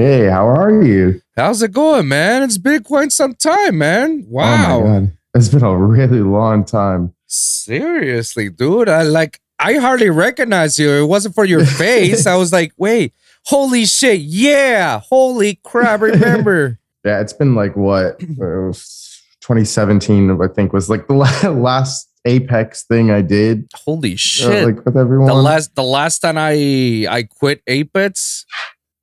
Hey, how are you? How's it going, man? It's been quite some time, man. Oh my Wow. god, it's been a really long time. Seriously, dude. I like I hardly recognize you. It wasn't for your face. I was like, wait, holy shit, yeah. Holy crap, remember. Yeah, it's been like what uh, 2017, I think, was like the last Apex thing I did, holy uh, shit. like with everyone. the last the last time I I quit Apex,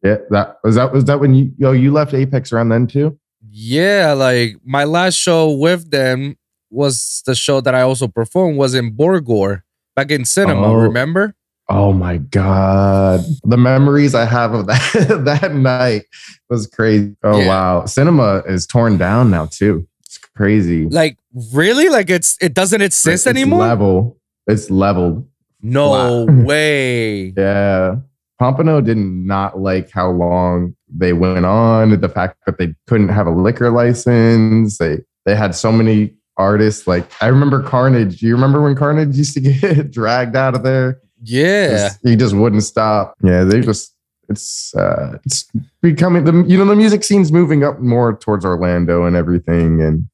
yeah, that was that was that when you yo you left Apex around then too. yeah, like my last show with them was the show that I also performed was in Borgor back in cinema, Oh. remember? Oh my god, the memories I have of that that night was crazy. Oh Yeah. wow, cinema is torn down now too. It's crazy. Like really? Like it's it doesn't exist It's anymore? Level. It's leveled. No Wow. way. Yeah. Pompano did not like how long they went on, the fact that they couldn't have a liquor license. They they had so many artists. Like I remember Carnage. Do you remember when Carnage used to get dragged out of there? Yeah. Just- he just wouldn't stop. Yeah, they just it's uh it's becoming the you know the music scene's moving up more towards Orlando and everything. And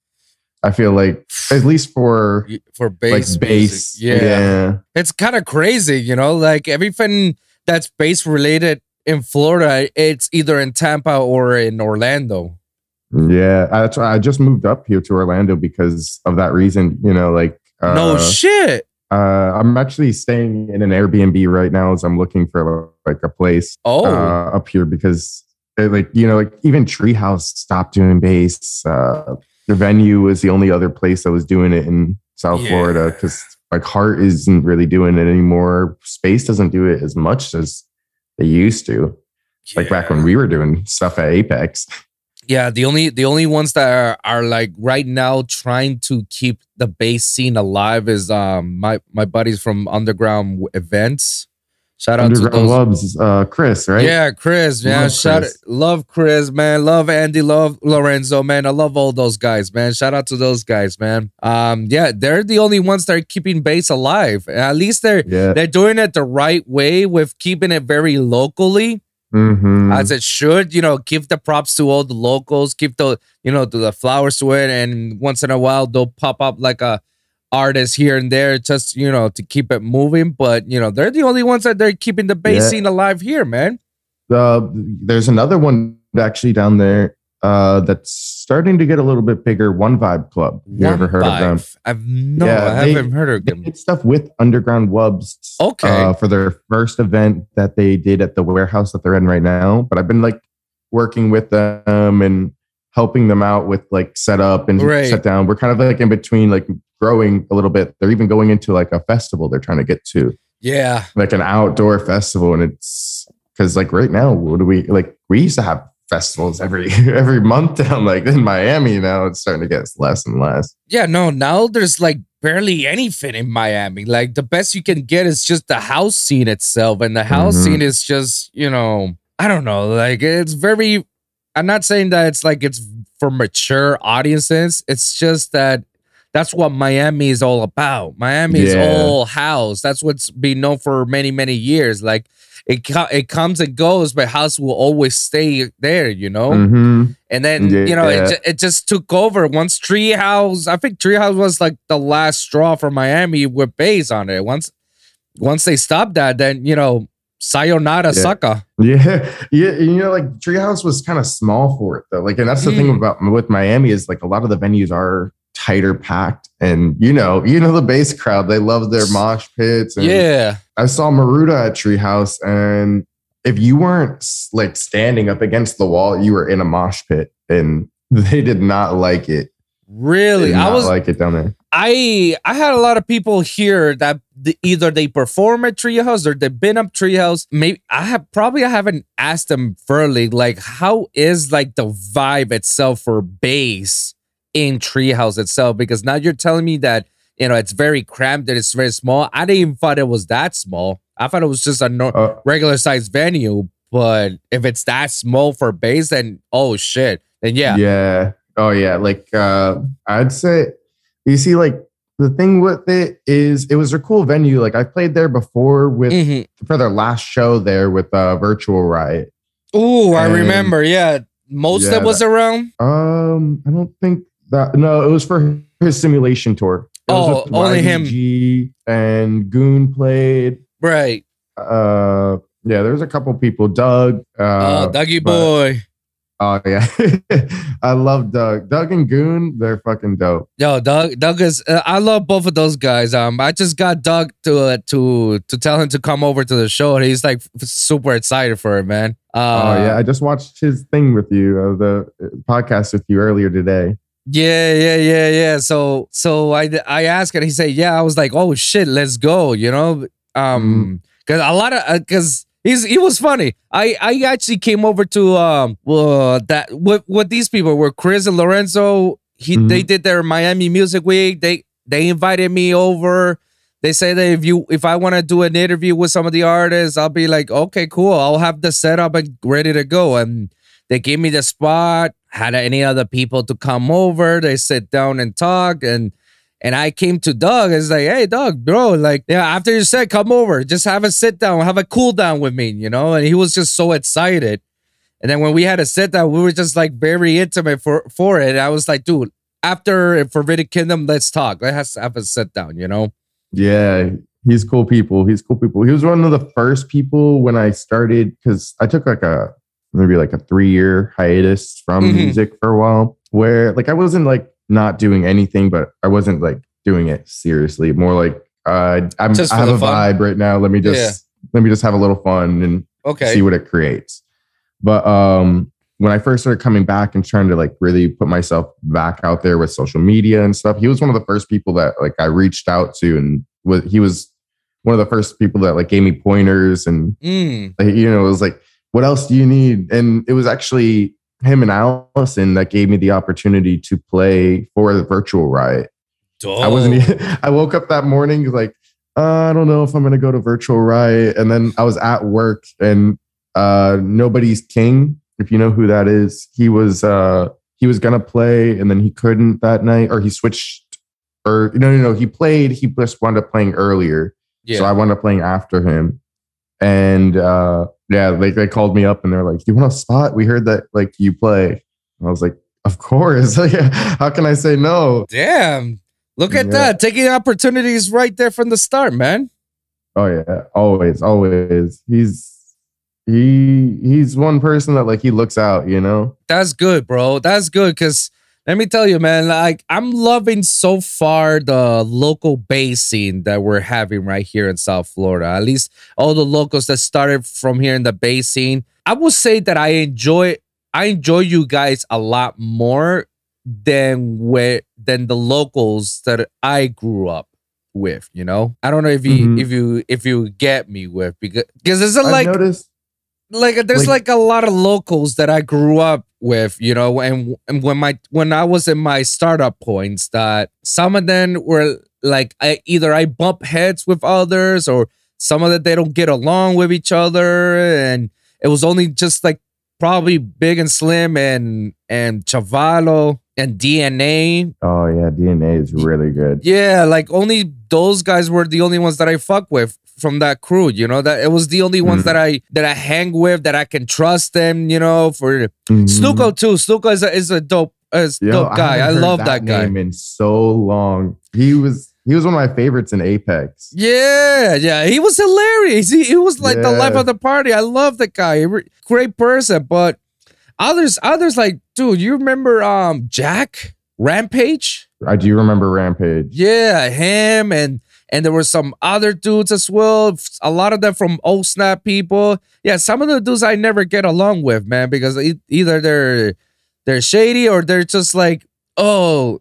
I feel like at least for For like bass. bass. Yeah. yeah. It's kind of crazy, you know, like everything that's bass related in Florida, it's either in Tampa or in Orlando. Yeah, that's I just moved up here to Orlando because of that reason. You know, like uh, no shit. uh, I'm actually staying in an Airbnb right now as I'm looking for like a place Oh, uh, up here because uh, like you know like even Treehouse stopped doing bass. Uh, the venue was the only other place that was doing it in South Yeah. Florida because like Heart isn't really doing it anymore. Space doesn't do it as much as they used to. Like back when we were doing stuff at Apex. Yeah, the only the only ones that are, are like right now trying to keep the bass scene alive is um my my buddies from Underground Events. Shout out to those. Loves, uh, Chris, right? Yeah, Chris, man. Love Shout Chris. love Chris, man. Love Andy, love Lorenzo, man. I love all those guys, man. Shout out to those guys, man. Um, yeah, they're the only ones that are keeping bass alive. At least they're Yeah. they're doing it the right way with keeping it very locally hmm as it should. You know, give the props to all the locals, give the you know to the flowers to it, and once in a while they'll pop up like a artist here and there, just you know to keep it moving. But you know, they're the only ones that they're keeping the bass Yeah. scene alive here, man. Uh, there's another one actually down there uh, that's starting to get a little bit bigger. One Vibe Club. You One ever heard of them? I've no, Yeah, I haven't heard of They them. did stuff with Underground Wubs. Okay. Uh, for their first event that they did at the warehouse that they're in right now. But I've been like working with them and helping them out with like setup and Right. set down. We're kind of like in between, like growing a little bit. They're even going into like a festival they're trying to get to. Yeah, like an outdoor festival and it's because like right now what do we like we used to have festivals every every month down like in miami now it's starting to get less and less yeah. No, now there's like barely anything in Miami. Like the best you can get is just the house scene itself, and the house Mhm. scene is just you know I don't know. Like it's very. I'm not saying that it's like it's for mature audiences. It's just that that's what Miami is all about. Miami is all house. That's what's been known for many many years. Like it co- it comes and goes, but house will always stay there. You know. Mhm. And then you know Yeah. it, it just took over once Treehouse. I think Treehouse was like the last straw for Miami with bass on it. Once once they stopped that, then you know, sayonara Yeah. sucker. yeah yeah you know like treehouse was kind of small for it though like and that's the thing Mm. about with miami is like a lot of the venues are tighter packed and you know you know the bass crowd they love their mosh pits and Yeah, I saw Marauda at Treehouse, and if you weren't like standing up against the wall, you were in a mosh pit, and they did not like it. really. I was like it down there. I I had a lot of people here that the, either they perform at Treehouse or they've been up Treehouse. Maybe I have probably I haven't asked them thoroughly like how is like the vibe itself for bass in Treehouse itself because now you're telling me that you know it's very cramped and it's very small. I didn't even thought it was that small. I thought it was just a no- Uh, regular sized venue. But if it's that small for bass, then oh shit, then yeah, yeah. Oh yeah. Like uh I'd say you see, like the thing with it is it was a cool venue. Like I played there before with Mhm. for their last show there with uh Virtual Riot. Ooh, I remember. Yeah, most Yeah, that was around. Um, I don't think that. No, it was for his simulation tour. It was Oh, only him. And Goon played. Right. Uh, yeah, there's a couple people. Doug. Oh, Uh, Dougie boy. oh yeah, I love Doug. Doug and Goon, they're fucking dope. Yo, Doug. Doug is. Uh, I love both of those guys. Um, I just got Doug to uh, to to tell him to come over to the show, and he's like f- super excited for it, man. Uh, oh yeah, I just watched his thing with you, uh, the uh, podcast with you earlier today. Yeah, yeah, yeah, yeah. So, so I I asked and he said, yeah. I was like, oh shit, let's go. You know, um, because a lot of because he's he was funny. I I actually came over to um well that what what these people were Chris and Lorenzo. He Mhm. they did their Miami Music Week. They they invited me over. They say that if you if I want to do an interview with some of the artists, I'll be like, okay, cool. I'll have the setup and ready to go. And they gave me the spot. Had any other people to come over? They sit down and talk and. And I came to Doug. It's like, hey, Doug, bro, like, yeah, after you said, come over, just have a sit down, have a cool down with me, you know? And he was just so excited. And then when we had a sit down, we were just like very intimate for for it. I was like, dude, after Forbidden Kingdom, let's talk. Let's have a sit down, you know? Yeah, he's cool people. He's cool people. He was one of the first people when I started because I took like a maybe like a three year hiatus from Mhm. music for a while, where like I wasn't like not doing anything, but I wasn't like doing it seriously. More like uh, I'm Just I have a fun? vibe right now. Let me just Yeah. let me just have a little fun and Okay. see what it creates. But um when I first started coming back and trying to like really put myself back out there with social media and stuff, he was one of the first people that like I reached out to and was he was one of the first people that like gave me pointers and Mm. like, you know, it was like, what else do you need? And it was actually him and Allison that gave me the opportunity to play for the virtual riot. I wasn't. I woke up that morning like uh, I don't know if I'm gonna go to virtual riot, and then I was at work and uh, nobody's king. If you know who that is, he was uh, he was gonna play, and then he couldn't that night, or he switched, or no, no, no, he played. He just wound up playing earlier, Yeah. so I wound up playing after him. And uh, yeah, like they called me up and they're like, "Do you want a spot? We heard that like you play." And I was like, "Of course! How can I say no?" Damn. Look at Yeah. that. Taking opportunities right there from the start, man. Oh yeah, always, always. He's he he's one person that like he looks out, you know. That's good, bro. That's good because let me tell you, man, like I'm loving so far the local bass scene that we're having right here in South Florida. At least all the locals that started from here in the bass scene. I will say that I enjoy I enjoy you guys a lot more than where than the locals that I grew up with, you know? I don't know if you Mhm. if you if you get me with because because it's I've like noticed. like there's Like- like, a lot of locals that I grew up with, you know, and, and when my when I was in my startup points, that some of them were like I, either I bump heads with others or some of them they don't get along with each other, and it was only just like probably Big and Slim and and Chavalo and DNA. Oh yeah, DNA is really good. Yeah, like only those guys were the only ones that I fuck with from that crew. You know that it was the only ones Mhm. that I that I hang with that I can trust them. You know for Mhm. Snuko too. Snuko is a, is a dope is Yo, dope guy. I, haven't love that, guy. name in so long. He was he was one of my favorites in Apex. Yeah, yeah, he was hilarious. He, he was like the life of the party. I love the guy. Great person, but others others like dude. You remember um Jack Rampage? I do remember Rampage. Yeah, him and and there were some other dudes as well. A lot of them from Old Snap people. Yeah, some of the dudes I never get along with, man, because either they're they're shady or they're just like, oh,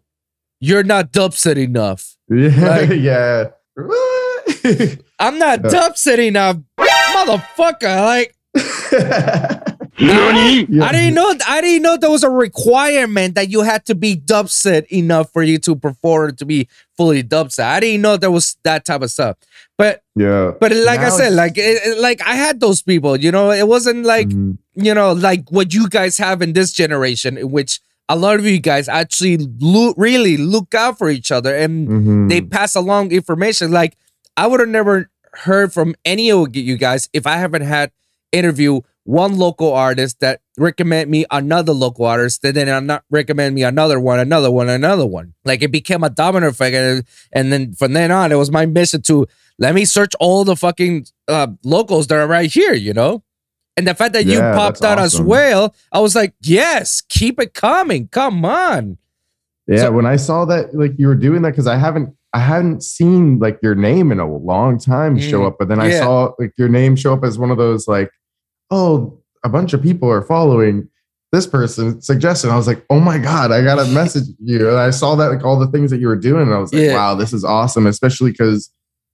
you're not dubstep enough. Yeah, Like- yeah. I'm not Yeah. dubstep enough, motherfucker. Like Yeah. I didn't know. I didn't know there was a requirement that you had to be dubstep enough for you to perform to be fully dubstep. I didn't know there was that type of stuff. But Yeah. But like I said, like it, it- like I had those people, you know. It wasn't like Mhm. you know like what you guys have in this generation, in which a lot of you guys actually lo- really look out for each other and Mhm. they pass along information. Like I would have never heard from any of you guys if I haven't had interview one local artist that recommend me another local artist, and then not recommend me another one, another one, another one. Like it became a domino effect, and, and then from then on, it was my mission to let me search all the fucking uh, locals that are right here, you know. And the fact that you popped out as well, I was like, yes, keep it coming. Come on. Yeah, So- when I saw that, like you were doing that, because I haven't, I hadn't seen like your name in a long time show Mm, up, but then I yeah. saw like your name show up as one of those like, oh, a bunch of people are following this person suggestion. I was like, oh my god, I gotta message you. And I saw that like all the things that you were doing, and I was like, Yeah. wow, this is awesome, especially because.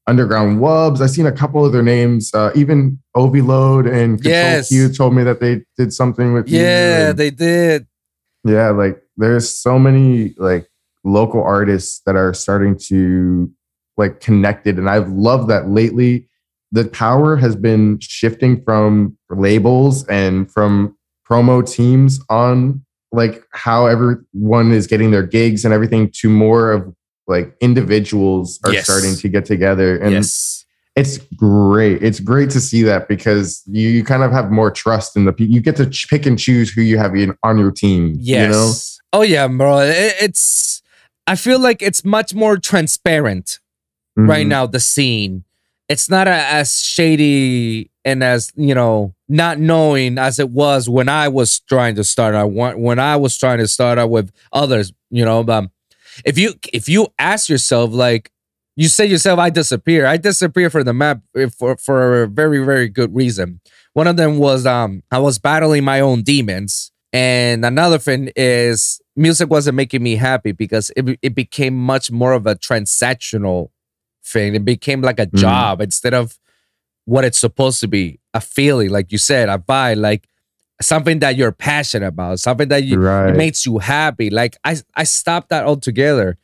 Underground Wubs. I've seen a couple of their names. Uh, even Overload and Control Yes. Q told me that they did something with you. Yeah, and- they did. yeah like there's so many like local artists that are starting to like connected and i've loved that lately the power has been shifting from labels and from promo teams on like how everyone is getting their gigs and everything to more of like individuals are Yes. starting to get together and yes. it's great. It's great to see that because you, you kind of have more trust in the people. You get to ch- pick and choose who you have in, on your team. Yes. You know? Oh yeah, bro. It- it's. I feel like it's much more transparent right Mhm. now. The scene. It's not a, as shady and as you know, not knowing as it was when I was trying to start. Want when I was trying to start out with others. You know, um, if you if you ask yourself like. You say yourself, I disappear. I disappear from the map for, for a very, very good reason. One of them was um I was battling my own demons. And another thing is music wasn't making me happy because it, it became much more of a transactional thing. It became like a Mhm. job instead of what it's supposed to be. A feeling, like you said, a vibe, like something that you're passionate about, something that you, right. it makes you happy. Like I, I stopped that altogether.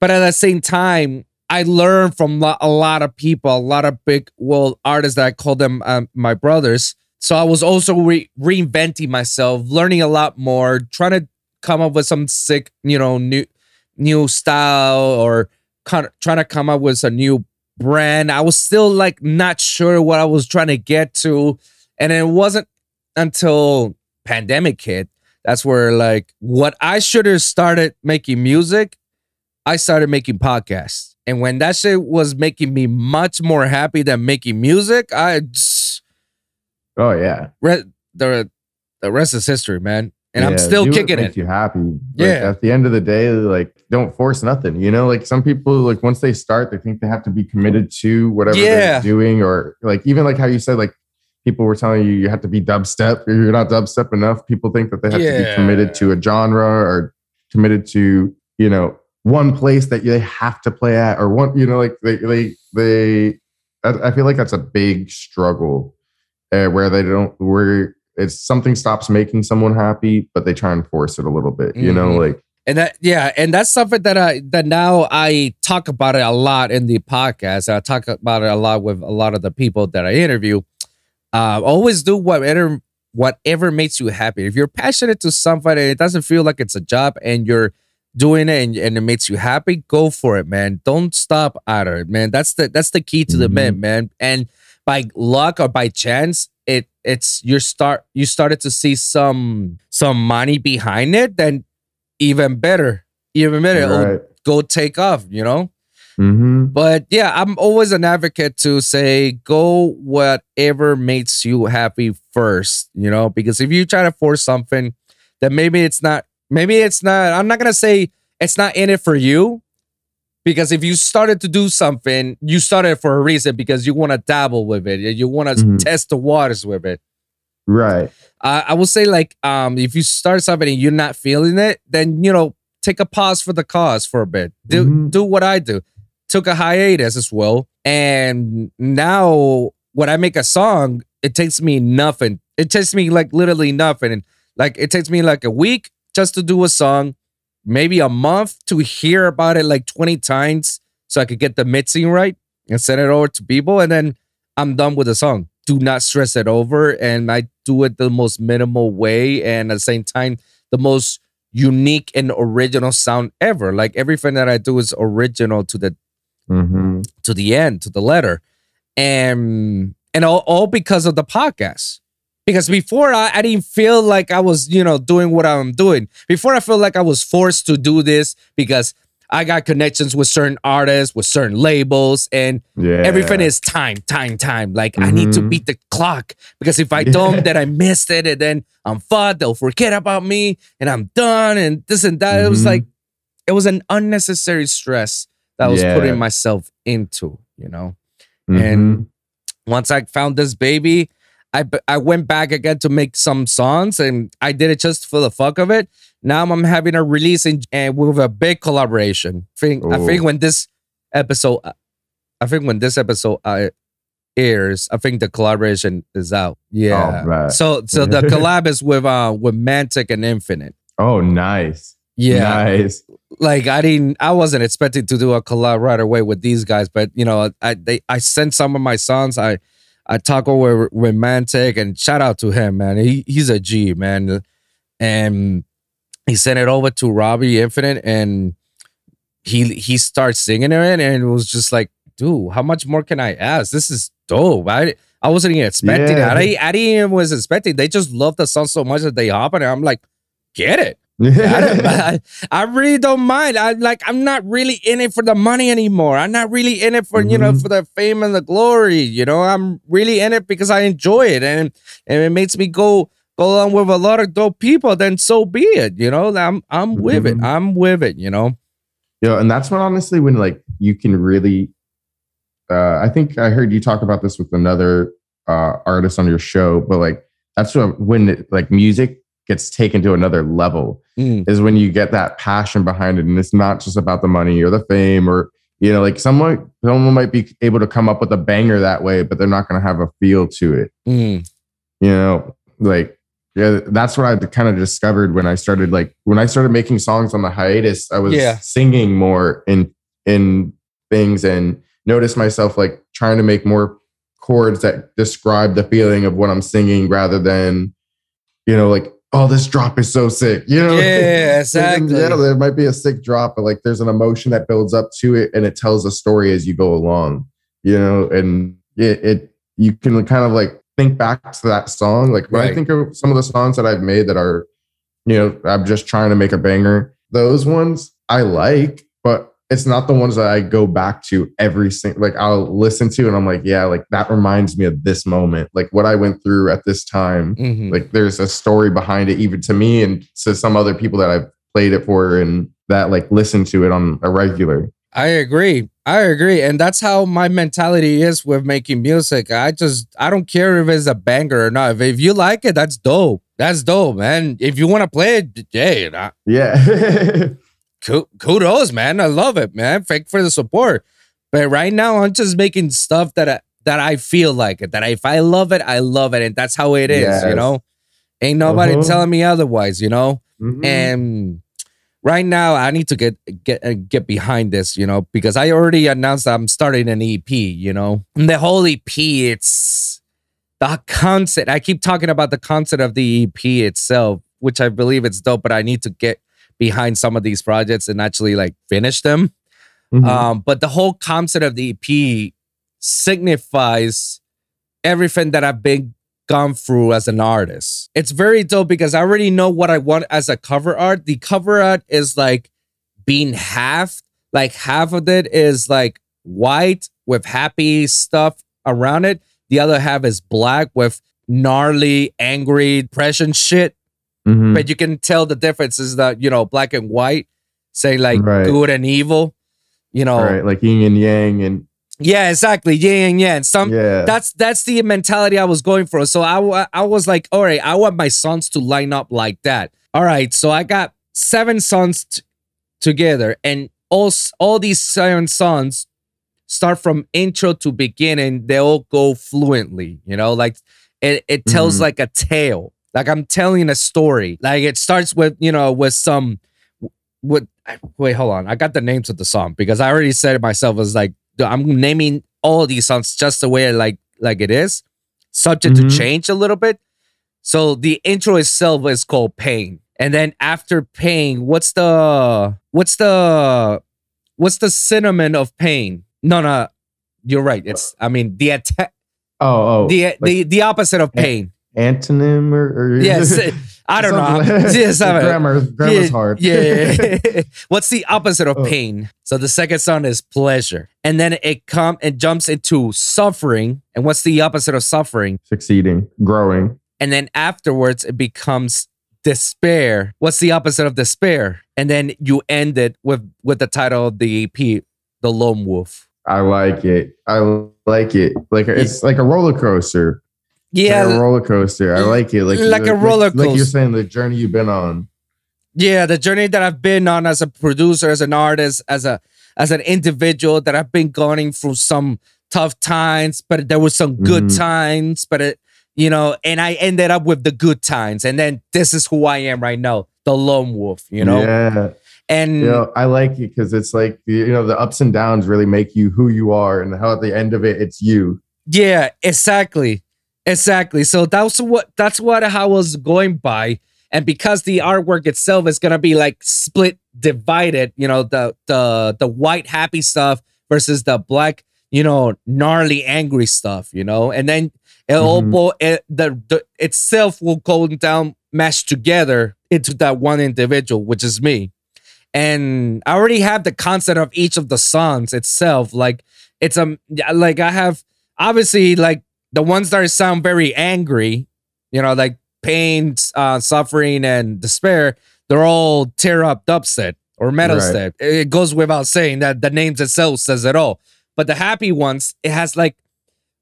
But at the same time, I learned from lo- a lot of people, a lot of big world artists that I call them um, my brothers. So I was also re- reinventing myself, learning a lot more, trying to come up with some sick, you know, new new style or kind of trying to come up with a new brand. I was still like not sure what I was trying to get to, and it wasn't until pandemic hit that's where like what I should have started making music, I started making podcasts. And when that shit was making me much more happy than making music, I just, oh yeah. re- the the rest is history, man. And I'm still kicking makes it. You happy? Like, Yeah. At the end of the day, like don't force nothing. You know, like some people, like once they start, they think they have to be committed to whatever Yeah. they're doing, or like even like how you said, like people were telling you you have to be dubstep. Or you're not dubstep enough. People think that they have to be committed to a genre or committed to you know one place that they have to play at, or one you know like they they they. I, I feel like that's a big struggle uh, where they don't where it's something stops making someone happy, but they try and force it a little bit. You know, Mhm. like And that yeah, and that's something that I that now I talk about it a lot in the podcast. I talk about it a lot with a lot of the people that I interview. Uh, always do whatever whatever makes you happy. If you're passionate to something and it doesn't feel like it's a job and you're doing it and, and it makes you happy, go for it, man. Don't stop at it, man. That's the that's the key to the Mhm. man, man. And by luck or by chance, it's you start you started to see some some money behind it, then even better. Even better. It'll right. go take off, you know? hmm But yeah, I'm always an advocate to say go whatever makes you happy first, you know, because if you try to force something, then maybe it's not, maybe it's not, I'm not gonna say it's not in it for you. Because if you started to do something, you started for a reason because you want to dabble with it. You want to Mhm. test the waters with it. Right. I, I will say like um if you start something and you're not feeling it, then you know take a pause for the cause for a bit. Do Mhm. do what I do. Took a hiatus as well, and now when I make a song, it takes me nothing. It takes me like literally nothing. Like it takes me like a week just to do a song, maybe a month to hear about it like 20 times so I could get the mixing right and send it over to people, and then I'm done with the song. Do not stress it over, and I do it the most minimal way, and at the same time, the most unique and original sound ever. Like everything that I do is original to the hmm to the end, to the letter, and and all, all because of the podcast. Because before I, I didn't feel like I was, you know, doing what I'm doing. Before I felt like I was forced to do this because I got connections with certain artists, with certain labels, and Yeah. everything is time, time, time. Like I need to Mhm. beat the clock because if I don't, then I missed it, and then I'm fucked. They'll forget about me, and I'm done, and this and that. It was Mhm. like it was an unnecessary stress that I was Yeah. putting myself into. You know Mhm. and once I found this baby, I I went back again to make some songs, and I did it just for the fuck of it. Now I'm having a release in, and with a big collaboration. Think I think when this episode, I think when this episode uh, airs, I think the collaboration is out. Yeah. right. So so the collab is with uh with Mantic and Infinite. oh, nice. Yeah Nice. like I didn't I wasn't expecting to do a collab right away with these guys, but you know, I they I sent some of my songs. I I talk over with Mantic and shout out to him, man. He he's a G, man. And he sent it over to Robbie Infinite and he he starts singing it and it was just like, dude, how much more can I ask? This is dope. I I wasn't even expecting Yeah. it. I, I didn't even was expecting. They just love the song so much that they hop on it. I'm like, get it. I, I, I really don't mind. I like. I'm not really in it for the money anymore. I'm not really in it for you know Mhm. for the fame and the glory. You know, I'm really in it because I enjoy it and and it makes me go go along with a lot of dope people. Then so be it. You know, I'm I'm with it. Mhm. I'm with it. You know. Yo, and that's when honestly when like you can really uh I think I heard you talk about this with another uh artist on your show, but like that's when it, like music gets taken to another level Mm, is when you get that passion behind it. And it's not just about the money or the fame or you know like someone someone might be able to come up with a banger that way but they're not going to have a feel to it. Mm, you know like yeah that's what i kind of discovered when i started like when i started making songs on the hiatus i was Yeah. singing more in in things and noticed myself like trying to make more chords that describe the feeling of what i'm singing rather than you know like oh this drop is so sick. You know? Yeah, exactly. yeah there might be a sick drop but like there's an emotion that builds up to it and it tells a story as you go along you know? And it, it you can kind of like think back to that song. Like when i think of some of the songs that i've made that are you know i'm just trying to make a banger those ones i like but it's not the ones that i go back to every single like i'll listen to and i'm like yeah like that reminds me of this moment like what i went through at this time mhm. like there's a story behind it even to me and to some other people that i've played it for and that like listen to it on a regular I agree. I agree. And that's how my mentality is with making music. I just I don't care if it's a banger or not. If, if you like it, that's dope. That's dope, man. If you want to play it, yeah, yeah kudos, man. I love it, man. Thank for the support. But right now, I'm just making stuff that I, that I feel like it. That if I love it, I love it, and that's how it is. You know, ain't nobody Uh-huh. telling me otherwise. You know. Mhm. And right now, I need to get get uh, get behind this, you know, because I already announced I'm starting an EP. You know, and the whole EP, it's the concept. I keep talking about the concept of the EP itself, which I believe it's dope, but I need to get behind some of these projects and actually like finish them. Mhm. Um, but the whole concept of the EP signifies everything that I've been gone through as an artist. It's very dope because I already know what I want as a cover art. The cover art is like being half, like half of it is like white with happy stuff around it. The other half is black with gnarly, angry, depression shit Mhm. but you can tell the difference is that you know black and white say like Right. good and evil you know. Right like yin and yang and yeah exactly yin and yang. Some yeah. that's that's the mentality i was going for. So I I was like all right i want my sons to line up like that. All right so i got seven sons t- together and all all these seven sons start from intro to beginning. They all go fluently you know like it, it tells Mhm. like a tale like i'm telling a story. Like it starts with you know with some with wait hold on. I got the names of the song because i already said it myself. As like i'm naming all these songs just the way like like it is. Subject Mhm. to change a little bit. So the intro itself is called pain. And then after pain what's the what's the what's the cinnamon of pain? No no. You're right. It's i mean the attack oh oh. the like- the the opposite of pain antonym or, or Yes, eh, I don't know. Like- Yes, grammar grammar's yeah, hard. Yeah. What's the opposite of Oh. pain? So the second song is pleasure. And then it come and jumps into suffering. And what's the opposite of suffering? succeeding, growing. And then afterwards it becomes despair. What's the opposite of despair? And then you end it with with the title of the EP, The Lone Wolf. I like it. I like it. Like it's like a roller coaster. Yeah, like a roller coaster. I like it. Like Like a roller coaster. Like, you're saying, the journey you've been on. yeah, the journey that I've been on as a producer, as an artist, as a as an individual that I've been going through some tough times, but there was some good Mhm. times, but it, you know, and I ended up with the good times, and then this is who I am right now, the lone wolf, you know, yeah. and You know, I like it because it's like you know the ups and downs really make you who you are, and how at the end of it, it's you. Yeah, exactly. Exactly. So that's what that's what I was going by. And because the artwork itself is gonna be like split, divided, you know, the the the white happy stuff versus the black, you know, gnarly angry stuff, you know, and then it all Mhm. bo- it, the, the itself will go down mashed together into that one individual, which is me. And I already have the concept of each of the songs itself. Like it's a like I have obviously like the ones that sound very angry, you know, like pain, uh, suffering, and despair, they're all tear up dubstep or metal Right. step. It goes without saying that the names itself says it all. But the happy ones, it has like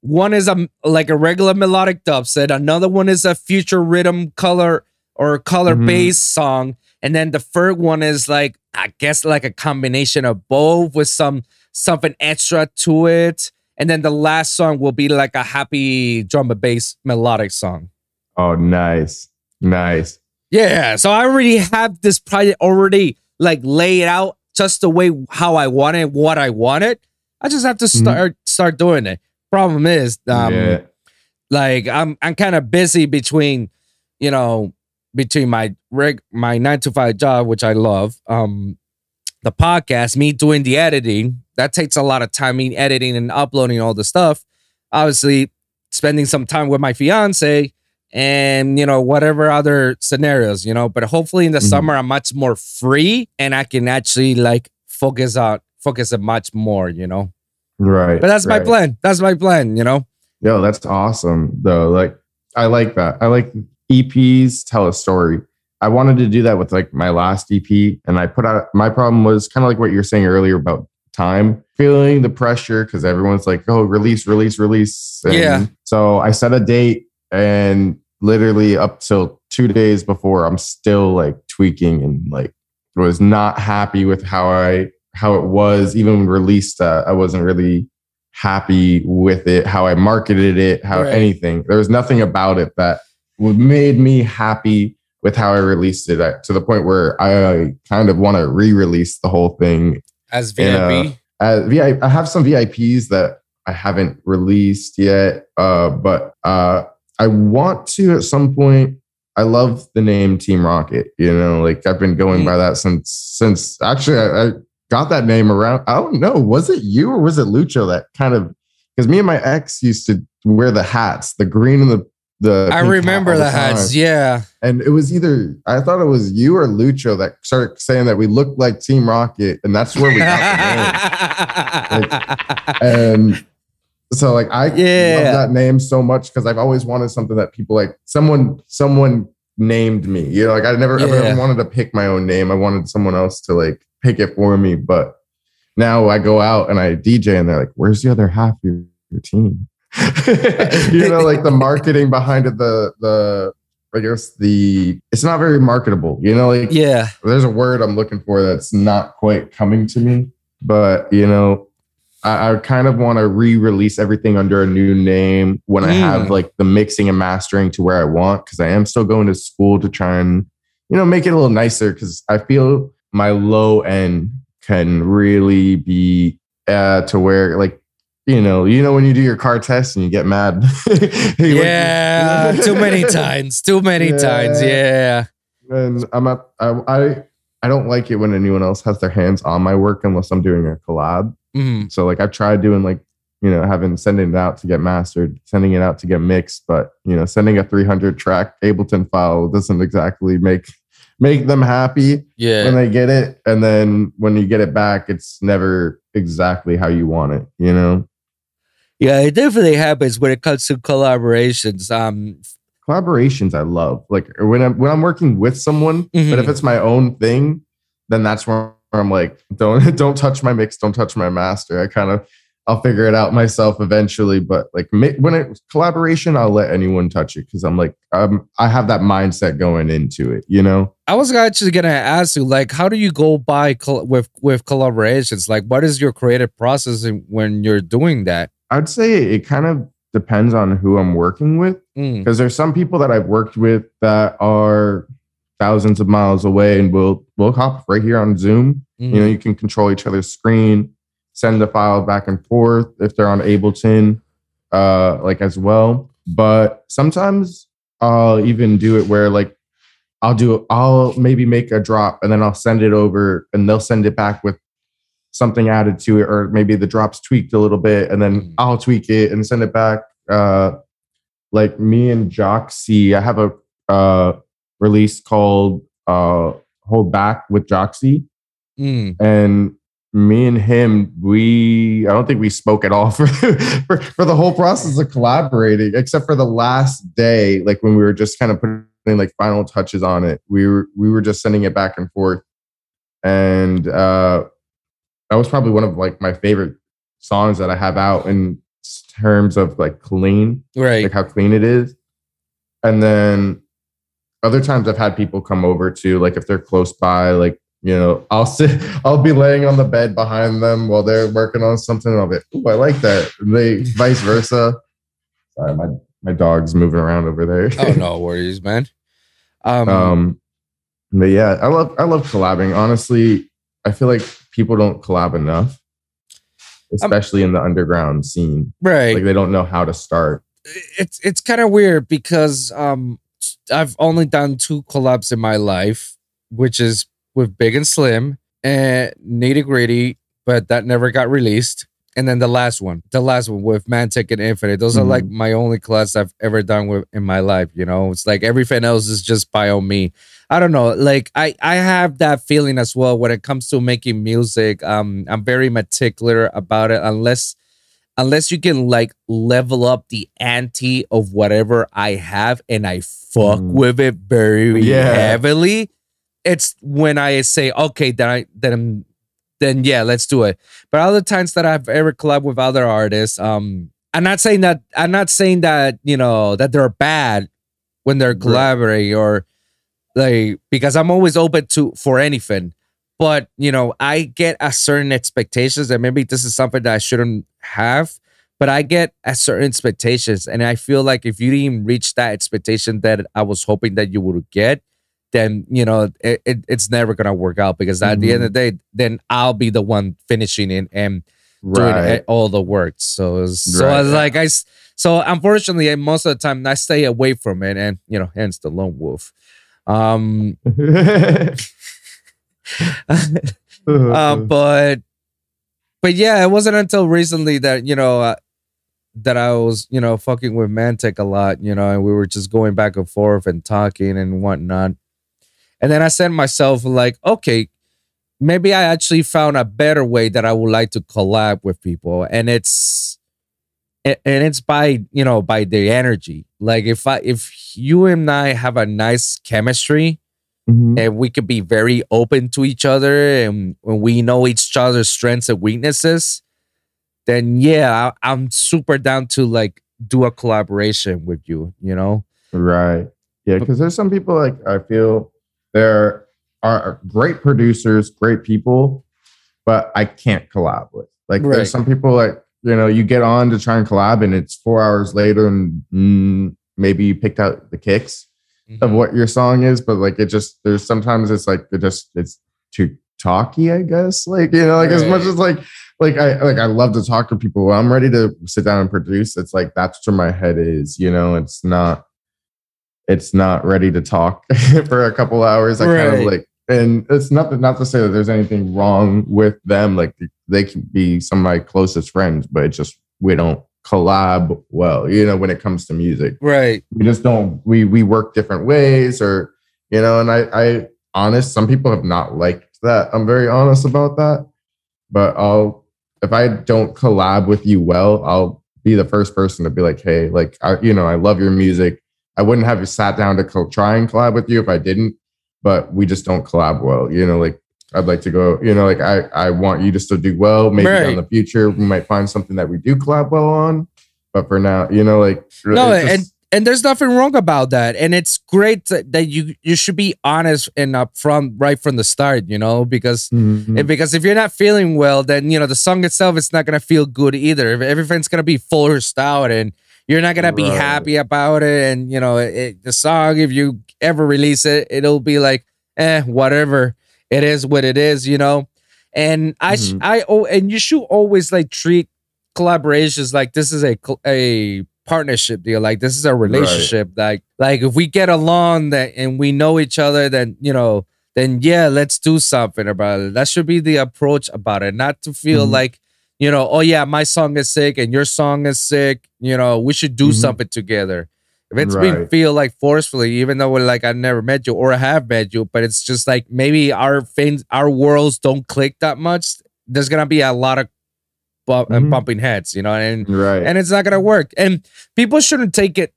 one is a like a regular melodic dubstep, another one is a future riddim color or color Mhm. based song, and then the third one is like I guess like a combination of both with some something extra to it. And then the last song will be like a happy drum and bass melodic song. Oh, nice, nice. Yeah, so I already have this project already like laid out just the way how I want it, what I want it. I just have to Mhm. start start doing it. Problem is, um, yeah, like I'm I'm kind of busy between, you know, between my reg my nine to five job, which I love, um, the podcast, me doing the editing. That takes a lot of time, me editing and uploading all the stuff. Obviously, spending some time with my fiance and you know whatever other scenarios, you know. But hopefully in the Mhm. summer I'm much more free and I can actually like focus on focus it much more, you know. right. But that's my plan. That's my plan, you know. Yo, that's awesome though. Like I like that. I like EPs tell a story. I wanted to do that with like my last EP and I put out my problem was kind of like what you're saying earlier about time, feeling the pressure because everyone's like, oh, release, release, release. And Yeah. So I set a date and literally up till two days before, I'm still like tweaking and like was not happy with how I how it was. Even released, uh, I wasn't really happy with it, how I marketed it, how Right. anything. There was nothing about it that would made me happy with how I released it uh, to the point where I kind of want to re-release the whole thing. As. VIP. Uh, VI, I have some VIPs that I haven't released yet, uh, but uh, I want to at some point. I love the name Team Rocket. You know, like I've been going Mhm. by that since since actually I, I got that name around. I don't know, was it you or was it Lucho that kind of because me and my ex used to wear the hats, the green and the the. I remember the hats. Yeah. And it was either I thought it was you or Lucho that started saying that we looked like Team Rocket, and that's where we got the name. And so like I Yeah. love that name so much because I've always wanted something that people like someone someone named me. You know, like I never Yeah. ever wanted to pick my own name. I wanted someone else to like pick it for me. But now I go out and I DJ and they're like, where's the other half of your, your team? you know, like the marketing behind it, the the I guess the it's not very marketable, you know, like yeah. there's a word I'm looking for that's not quite coming to me, but you know, I, I kind of want to re-release everything under a new name when I Mm. have like the mixing and mastering to where I want because I am still going to school to try and you know make it a little nicer because I feel my low end can really be uh, to where like you know you know when you do your car test and you get mad Yeah. too many times. Too many Yeah. times. Yeah. and I'm at I, I I don't like it when anyone else has their hands on my work unless I'm doing a collab. Mhm. So like I've tried doing like you know, having sending it out to get mastered, sending it out to get mixed, but you know, sending a 300 track Ableton file doesn't exactly make make them happy Yeah. when they get it, and then when you get it back, it's never exactly how you want it. You know, Yeah, it definitely happens when it comes to collaborations. Um, collaborations I love. Like when I'm when I'm working with someone, but if Mhm. it's my own thing, then that's where I'm like, don't don't touch my mix, don't touch my master. I kind of I'll figure it out myself eventually. But like when it's collaboration, I'll let anyone touch it because I'm like um, I have that mindset going into it. You know, I was actually gonna ask you, like, how do you go by col- with with collaborations? Like, what is your creative process when you're doing that? I'd say it kind of depends on who I'm working with. Mm, because there's some people that I've worked with that are thousands of miles away and we'll we'll hop right here on Zoom. mm, You know, you can control each other's screen, send the file back and forth if they're on Ableton, uh, like as well. But sometimes I'll even do it where like I'll do I'll maybe make a drop and then I'll send it over and they'll send it back with something added to it, or maybe the drop's tweaked a little bit, and then Mhm. I'll tweak it and send it back. Uh like me and Joxy, I have a uh release called uh Hold Back with Joxy mm. and me and him we i don't think we spoke at all for, for for the whole process of collaborating except for the last day like when we were just kind of putting like final touches on it we were we were just sending it back and forth and uh that was probably one of like my favorite songs that i have out in terms of like clean Right. like how clean it is. And then other times I've had people come over to like if they're close by, like you know, I'll sit, I'll be laying on the bed behind them while they're working on something. And I'll be, oh, I like that. And they vice versa. Sorry, my my dog's moving around over there. oh no worries, man. Um, um, but yeah, I love I love collabing. Honestly, I feel like people don't collab enough, especially in the underground scene. right. Like they don't know how to start. it's it's kind of weird because um I've only done two collabs in my life, which is with Big and Slim and Nitty Gritty, but that never got released. And then the last one, the last one with Mantic and Infinite. Those are like my only collabs I've ever done with in my life. You know, it's like everything else is just by on me. I don't know. Like I I have that feeling as well when it comes to making music. Um, I'm very meticulous about it. Unless unless you can like level up the ante of whatever I have and I fuck Mm. with it very Yeah. heavily, it's when I say, okay, then I then I'm then yeah, let's do it. But other times that I've ever collabed with other artists, um, I'm not saying that I'm not saying that, you know, that they're bad when they're collaborating or like because I'm always open to for anything. But you know i get a certain expectations and maybe this is something that i shouldn't have but i get a certain expectations. And i feel like if you didn't reach that expectation that i was hoping that you would get then you know it, it, it's never gonna work out because at the end of the day then i'll be the one finishing it and doing all the work. So so I was like I so unfortunately most of the time i stay away from it and you know hence the lone wolf. Um um, but but yeah, it wasn't until recently that you know uh, that I was you know fucking with Mantic a lot, you know, and we were just going back and forth and talking and whatnot. And then I said to myself, like, okay, maybe I actually found a better way that I would like to collab with people, and it's and it's by you know by the energy. Like if I if you and I have a nice chemistry, Mhm. and we could be very open to each other and when we know each other's strengths and weaknesses then yeah I, i'm super down to like do a collaboration with you you know Right. Yeah, because there's some people like I feel there are great producers, great people, but I can't collab with. Like Right. there's some people like you know you get on to try and collab, and it's four hours later, and mm, maybe you picked out the kicks Mm-hmm. of what your song is, but like it just there's sometimes it's like it just it's too talky, I guess. Like you know, like as much as like like I like I love to talk to people. When I'm ready to sit down and produce. It's like that's where my head is. You know, it's not it's not ready to talk for a couple hours. I kind of like, and it's not not to say that there's anything wrong with them. Like they can be some of my closest friends, but it just we don't collab well, you know, when it comes to music. Right. We just don't we we work different ways or you know, and I I honest, some people have not liked that. I'm very honest about that. But I'll if I don't collab with you well, I'll be the first person to be like, hey, like I, you know, I love your music. I wouldn't have sat down to co- try and collab with you if I didn't, but we just don't collab well. You know, like I'd like to go, you know, like I, I want you to still do well. Maybe Right. in the future we might find something that we do collab well on. But for now, you know, like No, it's and and there's nothing wrong about that, and it's great that you you should be honest and upfront right from the start, you know, because Mhm. if, because if you're not feeling well, then you know the song itself is not gonna feel good either. If everything's gonna be forced out, and you're not gonna be Right. happy about it, and you know it, the song, if you ever release it, it'll be like, eh, whatever. It is what it is, you know. And I, Mhm. I, oh, and you should always like treat collaborations like this is a a partnership deal. Like this is a relationship. Like like if we get along that and we know each other, then you know, then yeah, let's do something about it. That should be the approach about it. Not to feel Mhm. like you know, oh yeah, my song is sick and your song is sick. You know, we should do Mhm. something together. If it's been feel like forcefully, even though we're like I never met you or I have met you, but it's just like maybe our things, our worlds don't click that much. There's gonna be a lot of bump and Mhm. bumping heads, you know, and right. and it's not gonna work. And people shouldn't take it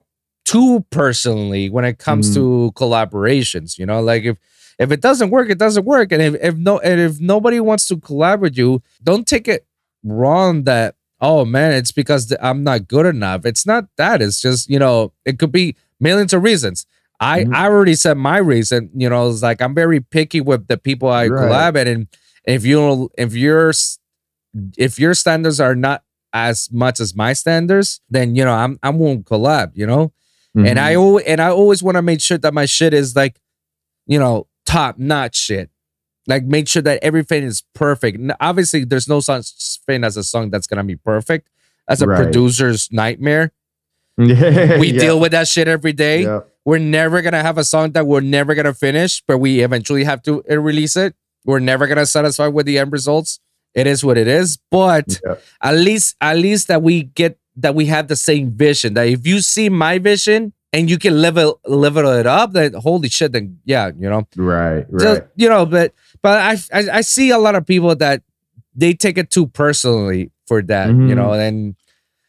too personally when it comes Mhm. to collaborations. You know, like if if it doesn't work, it doesn't work. And if if no and if nobody wants to collaborate with you, don't take it wrong that oh man, it's because I'm not good enough. It's not that. It's just you know it could be millions of reasons. I Mhm. I already said my reason. You know, it's like I'm very picky with the people I Right. collab with, and if you don't, if your if your standards are not as much as my standards, then you know I'm I won't collab. You know, and I Mhm. and I always want to make sure that my shit is like, you know, top notch shit. Like make sure that everything is perfect. N- Obviously, there's no such thing as a song that's gonna be perfect. That's a Right. producer's nightmare. yeah, We yeah, deal with that shit every day. yeah. We're never gonna have a song that we're never gonna finish, but we eventually have to uh, release it. We're never gonna satisfy with the end results. It is what it is. But at least, at least that we get that we have the same vision. That if you see my vision and you can level level it up, then holy shit, then yeah, you know, Right, right. Just, you know. But but I, I I see a lot of people that they take it too personally for that, you Mhm. know, and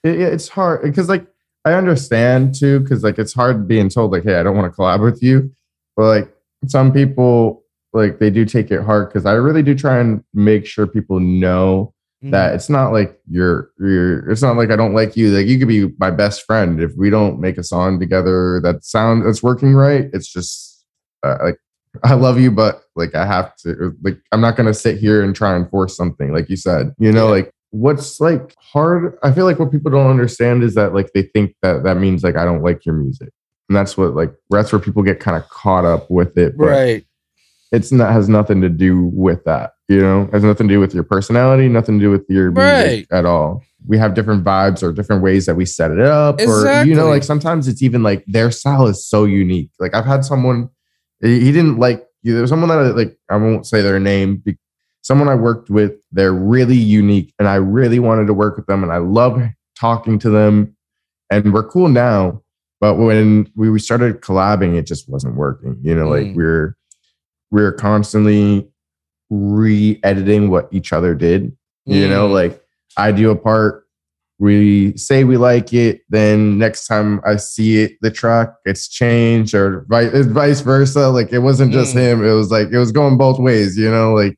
it, it- it's hard because like I understand too because like it's hard being told like hey I don't want to collab with you, but like some people like they do take it hard because I really do try and make sure people know that it's not like you're you're it's not like I don't like you like you could be my best friend. If we don't make a song together that sound that's working right it's just uh, like I love you but like I have to like I'm not gonna sit here and try and force something like you said you know Yeah. like what's like hard I feel like what people don't understand is that like they think that that means like I don't like your music. And that's what like that's where people get kind of caught up with it but right. it's not has nothing to do with that you know? It has nothing to do with your personality nothing to do with your music at all. We have different vibes or different ways that we set it up or you know like sometimes it's even like their style is so unique. Like i've had someone he he didn't like there was someone that I, like i won't say their name someone i worked with they're really unique and i really wanted to work with them and i love talking to them and we're cool now but when we started collabing it just wasn't working you know like Mm. we're we're constantly re-editing what each other did you know Mm. like i do a part we say we like it then next time i see it the track it's changed or vice, versa. Like it wasn't just Mm. him. It was like it was going both ways you know? Like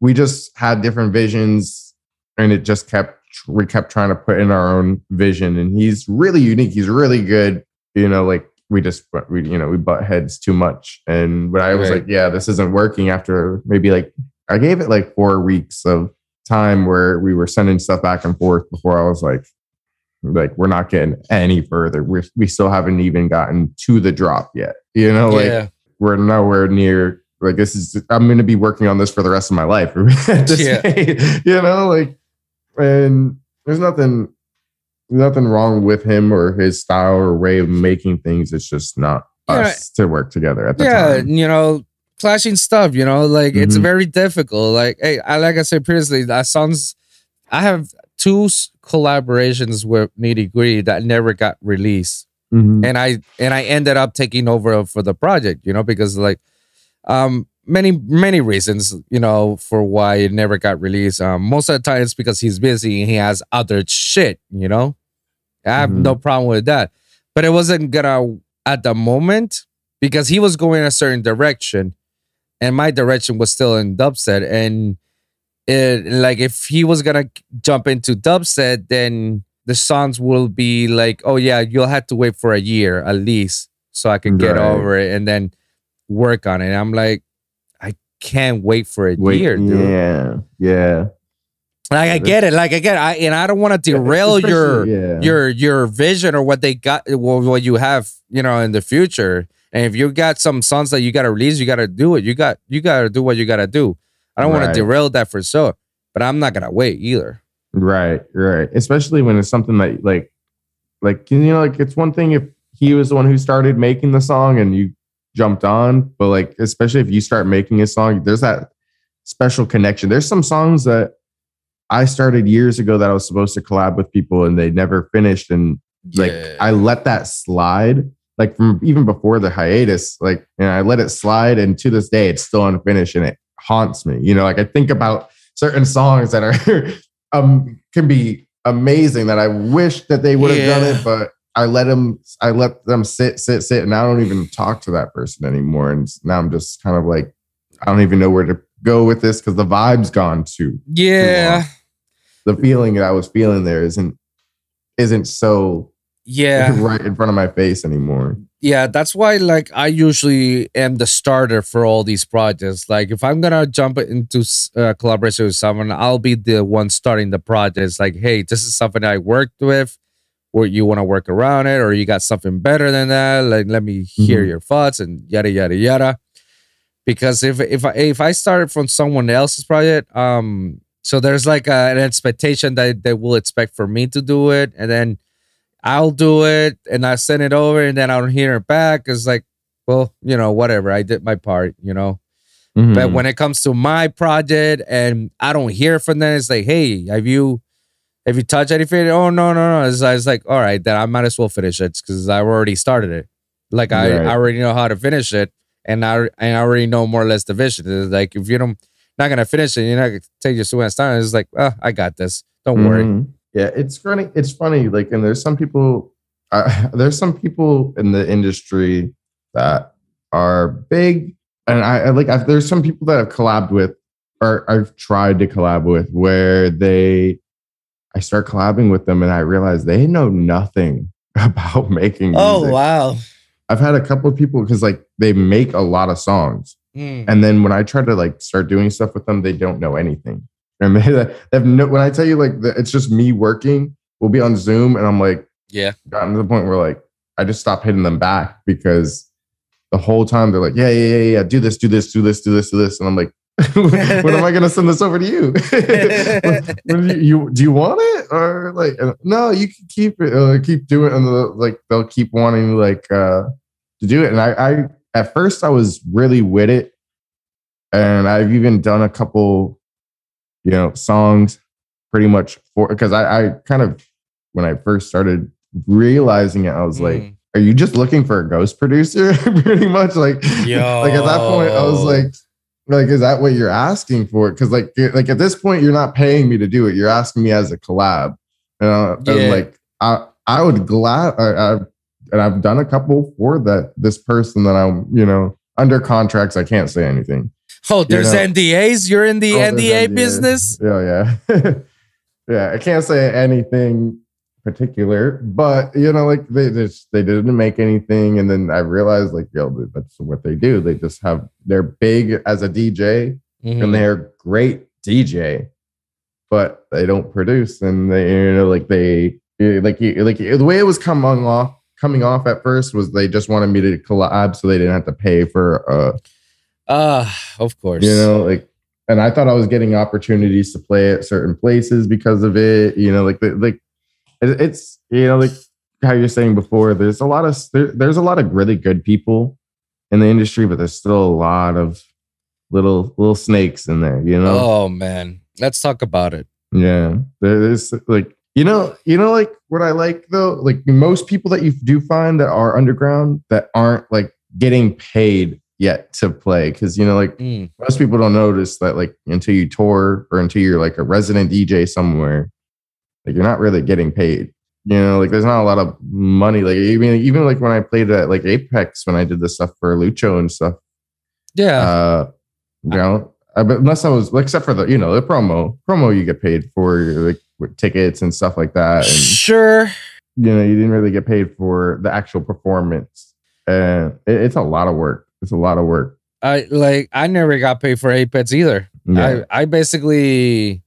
we just had different visions and it just kept we kept trying to put in our own vision. And he's really unique. He's really good you know? Like we just we you know we butt heads too much. And when i was Right. like yeah this isn't working after maybe like i gave it like four weeks of time where we were sending stuff back and forth before i was like like we're not getting any further we we still haven't even gotten to the drop yet you know like yeah. we're nowhere near like this is i'm going to be working on this for the rest of my life Yeah. you know like and there's nothing nothing wrong with him or his style or way of making things it's just not Yeah. us to work together at the yeah, time you know, clashing stuff, you know, like it's Mhm. very difficult. Like, hey, I like I said previously, that sounds I have two collaborations with Nitti Gritti that never got released, Mhm. and I and I ended up taking over for the project. You know, because like um many many reasons you know for why it never got released. Um, most of the time it's because he's busy and he has other shit. You know, I have Mhm. no problem with that, but it wasn't gonna at the moment because he was going a certain direction, and my direction was still in dubstep and it like if he was gonna jump into dubstep, then the songs will be like, oh yeah, you'll have to wait for a year at least so I can get Right. over it and then work on it. I'm like, I can't wait for a Wait, year, dude. yeah, yeah. Like I get it, like I get it. I, and I don't want to derail your yeah. your your vision or what they got what, what you have you know in the future and if you got some songs that you got to release you got to do it you got you got to do what you got to do i don't want to derail that for sure but i'm not gonna wait either Right, right. Especially when it's something that like like you know, like it's one thing if he was the one who started making the song and you jumped on, but like especially if you start making a song, there's that special connection. There's some songs that I started years ago that I was supposed to collab with people and they never finished. And like I let that slide, like from even before the hiatus, like and I let it slide, and to this day it's still unfinished and it haunts me. You know, like I think about certain songs that are um can be amazing that I wish that they would have done it, but I let them I let them sit, sit, sit, and I don't even talk to that person anymore. And now I'm just kind of like, I don't even know where to go with this because the vibe's gone too yeah the feeling that I was feeling there isn't isn't so yeah. Right in front of my face anymore. yeah that's why like i usually am the starter for all these projects. Like if i'm gonna jump into uh, collaboration with someone i'll be the one starting the project it's like hey this is something i worked with. Or you want to work around it or you got something better than that like let me hear Mhm. your thoughts and yada yada yada. Because if if i if i started from someone else's project um so there's like a, an expectation that they will expect for me to do it. And then I'll do it and I send it over and then I don't hear it back. It's like, well, you know, whatever. I did my part, you know. But Mhm. when it comes to my project and I don't hear from them, it's like, hey, have you have you touched anything? Oh no, no, no. It's, it's like, all right, then I might as well finish it because I've already started it. Like I, Right. I already know how to finish it and I and I already know more or less the vision. It's like if you don't not gonna finish it, you're not gonna take your students time. It's like, oh, I got this. Don't worry. Yeah, it's funny. It's funny. Like, and there's some people. Uh, there's some people in the industry that are big, and I, I like. I've, there's some people that I've collabed with, or I've tried to collab with, where they, I start collabing with them, and I realize they know nothing about making. Oh music. wow. I've had a couple of people because like they make a lot of songs, Mm. and then when I try to like start doing stuff with them, they don't know anything. And they, they have no. When I tell you like the, it's just me working, we'll be on Zoom, and I'm like Yeah. gotten to the point where like I just stop hitting them back because the whole time they're like, yeah, yeah, yeah, yeah, do this, do this, do this, do this, do this, and I'm like, when am I gonna send this over to you? When do you, you do you want it or like no? You can keep it, uh, keep doing, it, and the, like they'll keep wanting like uh to do it. And I, I at first I was really with it, and I've even done a couple, you know, songs pretty much for because I, I kind of when I first started realizing it, I was like, Mm. are you just looking for a ghost producer? pretty much like like at that point I was like like is that what you're asking for? Because like like at this point you're not paying me to do it. You're asking me as a collab. You know, Yeah. and like I I would glad I, I and I've done a couple for that this person that I'm you know under contracts. I can't say anything. Oh, there's know. NDAs. You're in the Oh, NDA NDAs. business. Yeah, yeah, yeah. I can't say anything particular, but you know, like they just they didn't make anything, and then I realized like, yo, that's what they do. They just have they're big as a DJ, Mhm. and they're great DJ, but they don't produce, and they you know like they like like the way it was coming off coming off at first was they just wanted me to collab so they didn't have to pay for uh Ah, of course. you know like and i thought i was getting opportunities to play at certain places because of it you know like like it's you know like how you're saying before there's a lot of there, there's a lot of really good people in the industry but there's still a lot of little little snakes in there you know Oh man, let's talk about it. yeah there's like You know, you know, like what I like though, like most people that you do find that are underground that aren't like getting paid yet to play. Cause you know, like Mm. most people don't notice that like until you tour or until you're like a resident DJ somewhere, like you're not really getting paid. You know, like there's not a lot of money. Like even even like when I played at like Apex when I did the stuff for Lucho and stuff. Yeah. Uh, you know, but unless I was except for the you know the promo promo you get paid for like tickets and stuff like that. And sure. you know you didn't really get paid for the actual performance. And it, it's a lot of work. It's a lot of work. I like I never got paid for Apex either. Yeah. I, I basically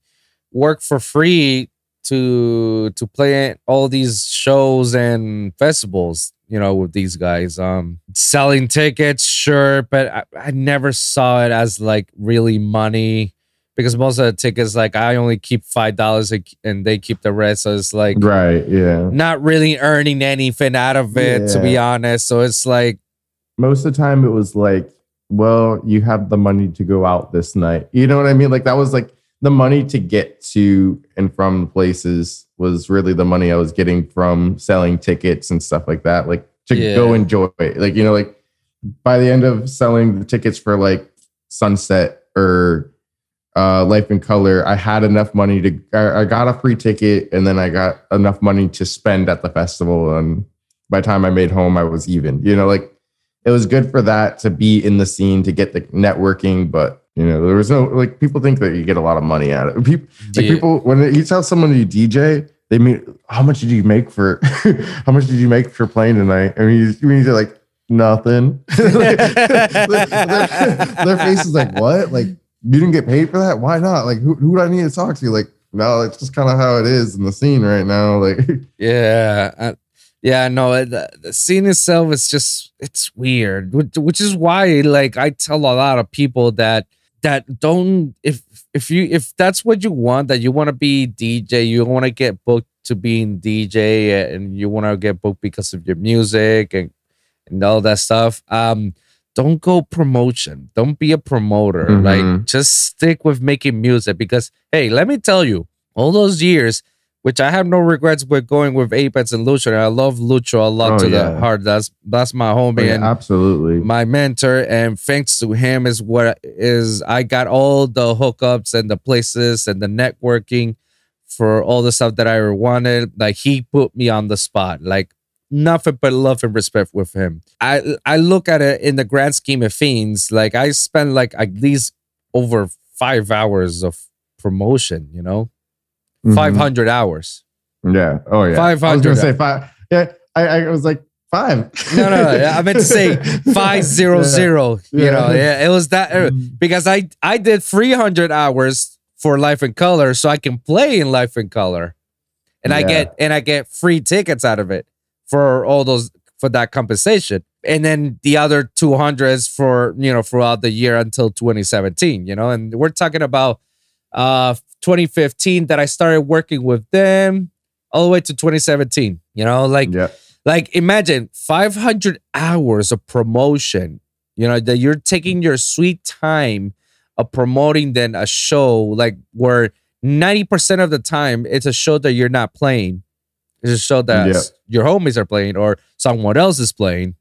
work for free to to play all these shows and festivals you know with these guys um selling tickets sure but I, I never saw it as like really money because most of the tickets like i only keep five dollars and they keep the rest so it's like right. Yeah. not really earning anything out of it to be honest so it's like most of the time it was like, well, you have the money to go out this night. You know what I mean? Like that was like the money to get to and from places was really the money I was getting from selling tickets and stuff like that. Like to Yeah. go enjoy it. Like, you know, like by the end of selling the tickets for like Sunset or uh, Life in Color, I had enough money to, I, I got a free ticket and then I got enough money to spend at the festival. And by the time I made home, I was even, you know, like it was good for that to be in the scene to get the networking, but you know, there was no like people think that you get a lot of money out of it. People, like people when you tell someone you DJ, they mean how much did you make for how much did you make for playing tonight? I mean, you, you like nothing. Like, their, their- face is like, what? Like you didn't get paid for that? Why not? Like who, who do I need to talk to? Like no, it's just kind of how it is in the scene right now. Like Yeah, yeah, no, it- the, the scene itself is just it's weird, which, which is why like I tell a lot of people that that don't if if you if that's what you want that you want to be DJ, you want to get booked to being DJ and you want to get booked because of your music and and all that stuff. Um don't go promotion. Don't be a promoter. Mhm. Like just stick with making music because hey, let me tell you, all those years which I have no regrets with going with Apex and Lucho. And I love Lucho a lot Oh, to the heart. That's that's my homie oh, yeah, and absolutely. my mentor. And thanks to him is what is I got all the hookups and the places and the networking for all the stuff that I wanted. Like he put me on the spot. Like nothing but love and respect with him. I I look at it in the grand scheme of things. Like I spent like at least over five hours of promotion. You know, Mhm. five hundred hours. Yeah. Oh yeah. I was 500. gonna say five. Yeah. I, I was like five. No, no, no. I meant to say five zero zero. You Yeah. know, yeah, it was that uh, because I I did three hundred hours for Life in Color, so I can play in Life in Color, and I get and I get free tickets out of it for all those for that compensation, and then the other two hundreds for you know throughout the year until twenty seventeen. You know, and we're talking about uh 2015 that I started working with them all the way to 2017. You know, like Yeah. like imagine 500 hours of promotion. You know that you're taking your sweet time of promoting then a show like where 90% of the time it's a show that you're not playing. It's a show that Yeah. your homies are playing or someone else is playing,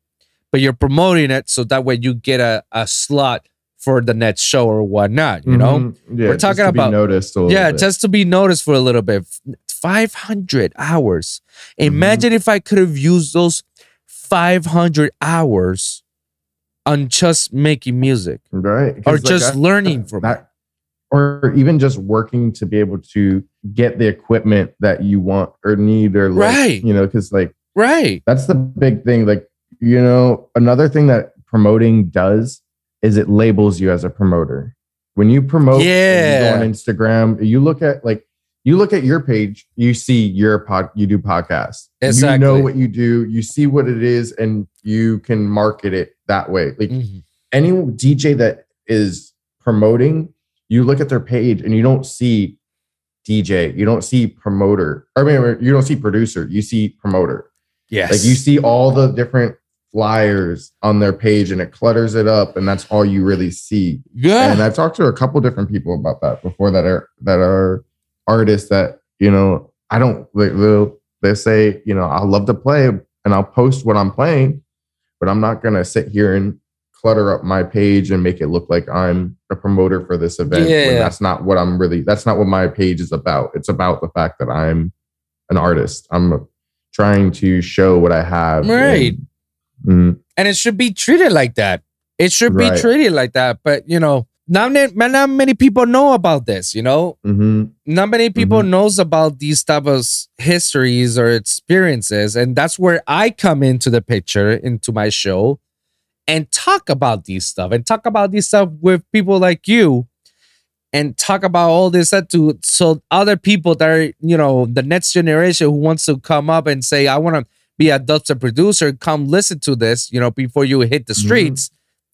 but you're promoting it so that way you get a, a slot for the next show or whatnot, you know? Mhm. yeah, We're talking about- noticed. Yeah, bit. just to be noticed for a little bit. 500 hours. Imagine if I could have used those 500 hours on just making music right. or like, just that- learning from that, or even just working to be able to get the equipment that you want or need or like, Right. you know, because like Right. that's the big thing. Like, you know, another thing that promoting does is it labels you as a promoter. When you promote, and you on Instagram, you look at like you look at your page, you see your pod, you do podcasts. You know what you do, you see what it is, and you can market it that way. Like Mhm. any DJ that is promoting, you look at their page and you don't see DJ, you don't see promoter. I mean, you don't see producer, you see promoter. Yes. Like you see all the different flyers on their page and it clutters it up, and that's all you really see. yeah. And I've talked to a couple different people about that before that are that are artists that you know I don't. They, they'll they say, you know, I love to play and I'll post what I'm playing, but I'm not gonna sit here and clutter up my page and make it look like I'm a promoter for this event. Yeah. when that's not what I'm really. That's not what my page is about. It's about the fact that I'm an artist. I'm trying to show what I have. Right. And, mm, and it should be treated like that. It should be treated like that. But you know, not many, not many people know about this. You know, mhm. not many people Mhm. knows about these type of histories or experiences, and that's where I come into the picture into my show and talk about these stuff and talk about these stuff with people like you and talk about all this stuff to so other people that are you know the next generation who wants to come up and say I want to be a dubstep producer come listen to this you know before you hit the Mhm. streets.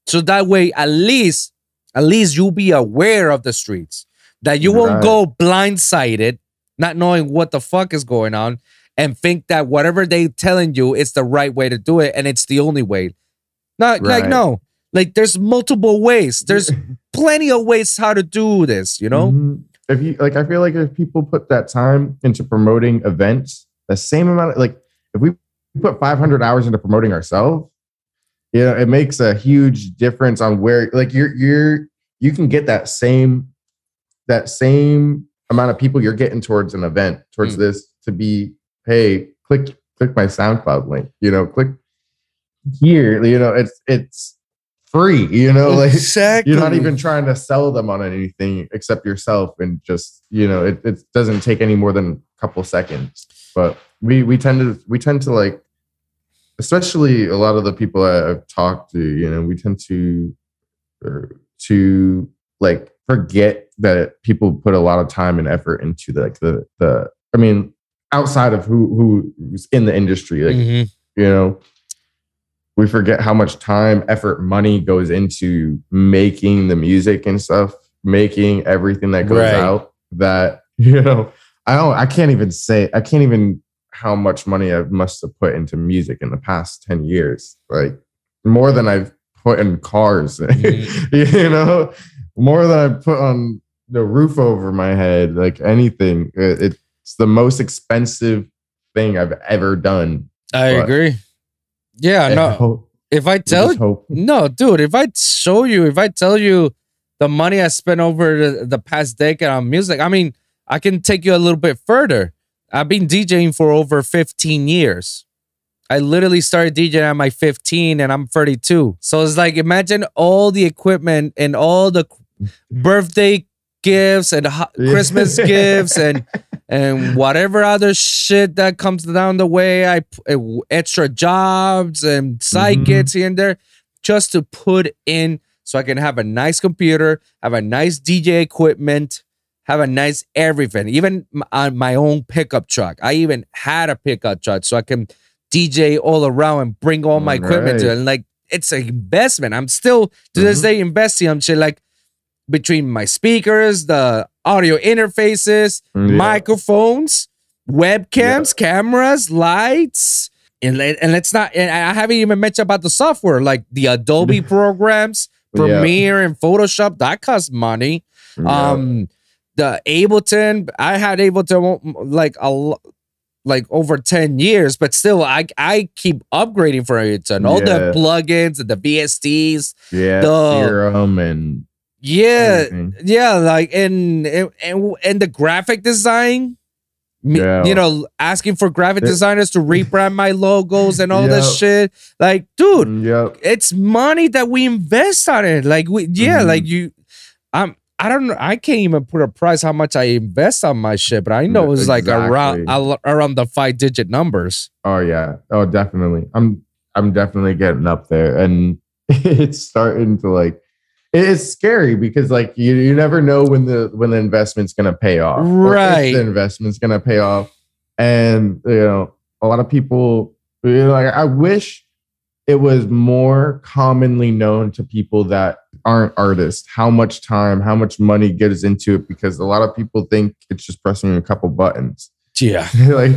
So that way at least at least you'll be aware of the streets that you won't go blindsided not knowing what the fuck is going on and think that whatever they telling you is the right way to do it and it's the only way. Not like no. Like there's multiple ways. There's plenty of ways how to do this you know? Mhm. if you like i feel like if people put that time into promoting events the same amount of like if we put 500 hours into promoting ourselves you know it makes a huge difference on where like you're you're you can get that same that same amount of people you're getting towards an event towards Mm. this to be hey click click my soundcloud link you know click here you know it's it's free you know like exactly you're not even trying to sell them on anything except yourself and just you know it, it doesn't take any more than a couple seconds but we we tend to we tend to like especially a lot of the people i've talked to you know we tend to er, to like forget that people put a lot of time and effort into the, like the the i mean outside of who who's in the industry like Mhm. you know we forget how much time effort money goes into making the music and stuff making everything that goes Right. out that you know i don't i can't even say i can't even how much money i must have put into music in the past 10 years like more than i've put in cars Mhm. you know? More than i put on the roof over my head like anything. It's the most expensive thing i've ever done. I But- agree. Yeah no. hope- if i tell hope. no dude if i show you if i tell you the money i spent over the, the past decade on music i mean i can take you a little bit further i've been djing for over 15 years I literally started DJing at my 15 and I'm 32. So it's like imagine all the equipment and all the birthday gifts and ho- Christmas gifts and and whatever other shit that comes down the way. I uh, extra jobs and side Mhm. gigs here and there just to put in so I can have a nice computer, have a nice DJ equipment, have a nice everything, even on my own pickup truck. I even had a pickup truck so I can DJ all around and bring all my equipment to it. And like it's an investment. I'm still to this Mhm. day investing on shit like between my speakers, the audio interfaces, Yeah. microphones, webcams, cameras, lights. And, and let's not, and I haven't even mentioned about the software like the Adobe programs, Yeah. Premiere and Photoshop. That costs money. Yeah. Um, the Ableton, I had Ableton like a like over 10 years, but still I I keep upgrading for Ableton. All the plugins and the VSTs. yeah, the- serum and Yeah, yeah, like and and and the graphic design. Yeah. You know, asking for graphic Yeah. designers to rebrand my logos and all this shit. Like, dude, Mm, Yep. it's money that we invest on it. Like we yeah, Mhm. like you I'm I don't know. I can't even put a price how much I invest on my shit, but I know it's like around around the five digit numbers. Oh yeah. Oh, definitely. I'm I'm definitely getting up there, and it's starting to like. It's scary because like you you never know when the when the investment's gonna pay off. Right. the investment's gonna pay off, and you know a lot of people. You know, like I wish it was more commonly known to people that aren't artists how much time, how much money goes into it because a lot of people think it's just pressing a couple buttons. Yeah. like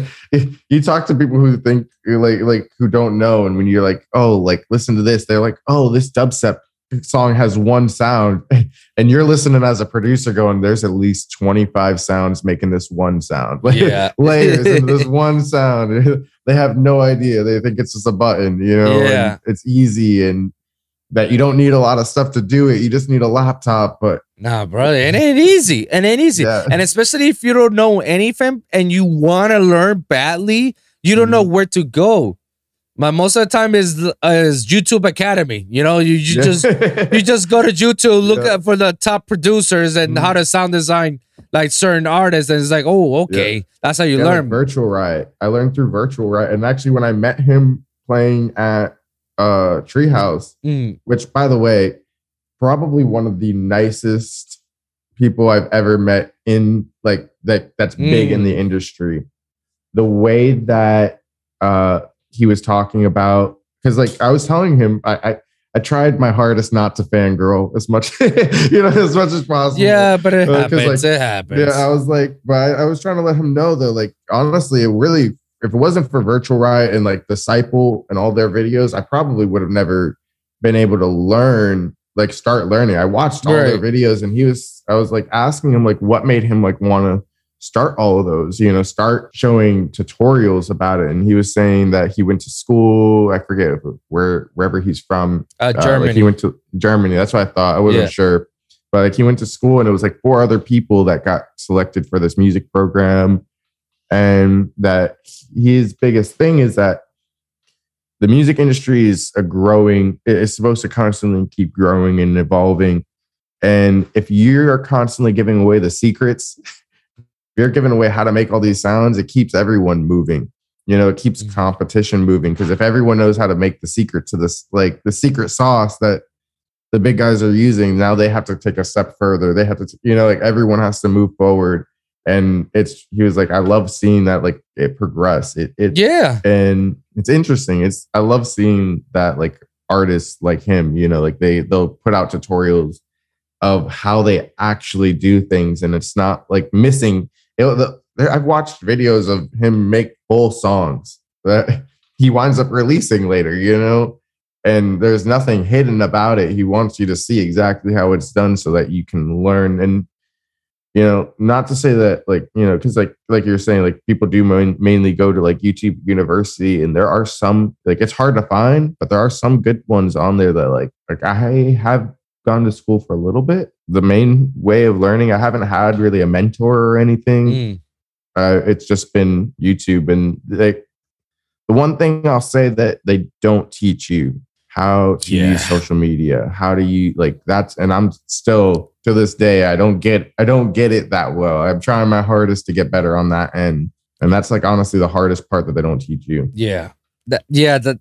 you talk to people who think like like who don't know and when you're like oh like listen to this they're like oh this dubstep song has one sound and you're listening as a producer going there's at least 25 sounds making this one sound like Yeah. layers in this one sound they have no idea they think it's just a button you know and Yeah. it's easy and that you don't need a lot of stuff to do it you just need a laptop but Nah, bro, it ain't easy. It ain't easy. Yeah. And especially if you don't know anything and you want to learn badly, you don't Mm-hmm. know where to go. My most of the time is uh, is YouTube Academy. You know, you, you just you just go to YouTube, look Yeah. for the top producers and Mhm. how to sound design like certain artists, and it's like, oh, okay, that's how you Yeah, like learn. virtual riot i learned through virtual riot and actually when i met him playing at uh treehouse Mm, which by the way, probably one of the nicest people I've ever met in like that that's big in Mm. the industry. The way that uh he was talking about because like I was telling him I, I I tried my hardest not to fangirl as much you know as much as possible. yeah, but it Uh, happens. like, it happens. Yeah, I was like, but I, I was trying to let him know that, like, honestly, it really, if it wasn't for Virtual Riot and like Disciple and all their videos, I probably would have never been able to learn, like, start learning. I watched all their videos, and he was, I was like asking him, like, what made him like want to start all of those, you know, start showing tutorials about it. And he was saying that he went to school. I forget where wherever he's from, uh, uh, Germany. like he went to Germany. That's what I thought. I wasn't Yeah. sure. But like he went to school and it was like four other people that got selected for this music program. And that his biggest thing is that the music industry is a growing, it's supposed to constantly keep growing and evolving. And if you're constantly giving away the secrets, you're giving away how to make all these sounds, it keeps everyone moving. You know, it keeps Mhm. competition moving because if everyone knows how to make the secret to this, like the secret sauce that the big guys are using, now they have to take a step further. They have to, you know, like everyone has to move forward. And it's, he was like, I love seeing that, like it progress. It, it, yeah, and it's interesting. It's, I love seeing that, like artists like him, you know, like they, they'll put out tutorials of how they actually do things. And it's not like missing, you know, the, I've watched videos of him make full songs that he winds up releasing later, you know, and there's nothing hidden about it. He wants you to see exactly how it's done so that you can learn. And, you know, not to say that like, you know, because like, like you're saying, like people do main, mainly go to like YouTube University and there are some, like it's hard to find, but there are some good ones on there that like, like I have gone to school for a little bit. The main way of learning, I haven't had really a mentor or anything Mm, uh, it's just been YouTube. And like the one thing I'll say that they don't teach you how to Yeah. use social media. How do you like that's? And I'm still to this day, I don't get, I don't get it that well. I'm trying my hardest to get better on that end. And that's like honestly the hardest part that they don't teach you. yeah, that yeah. That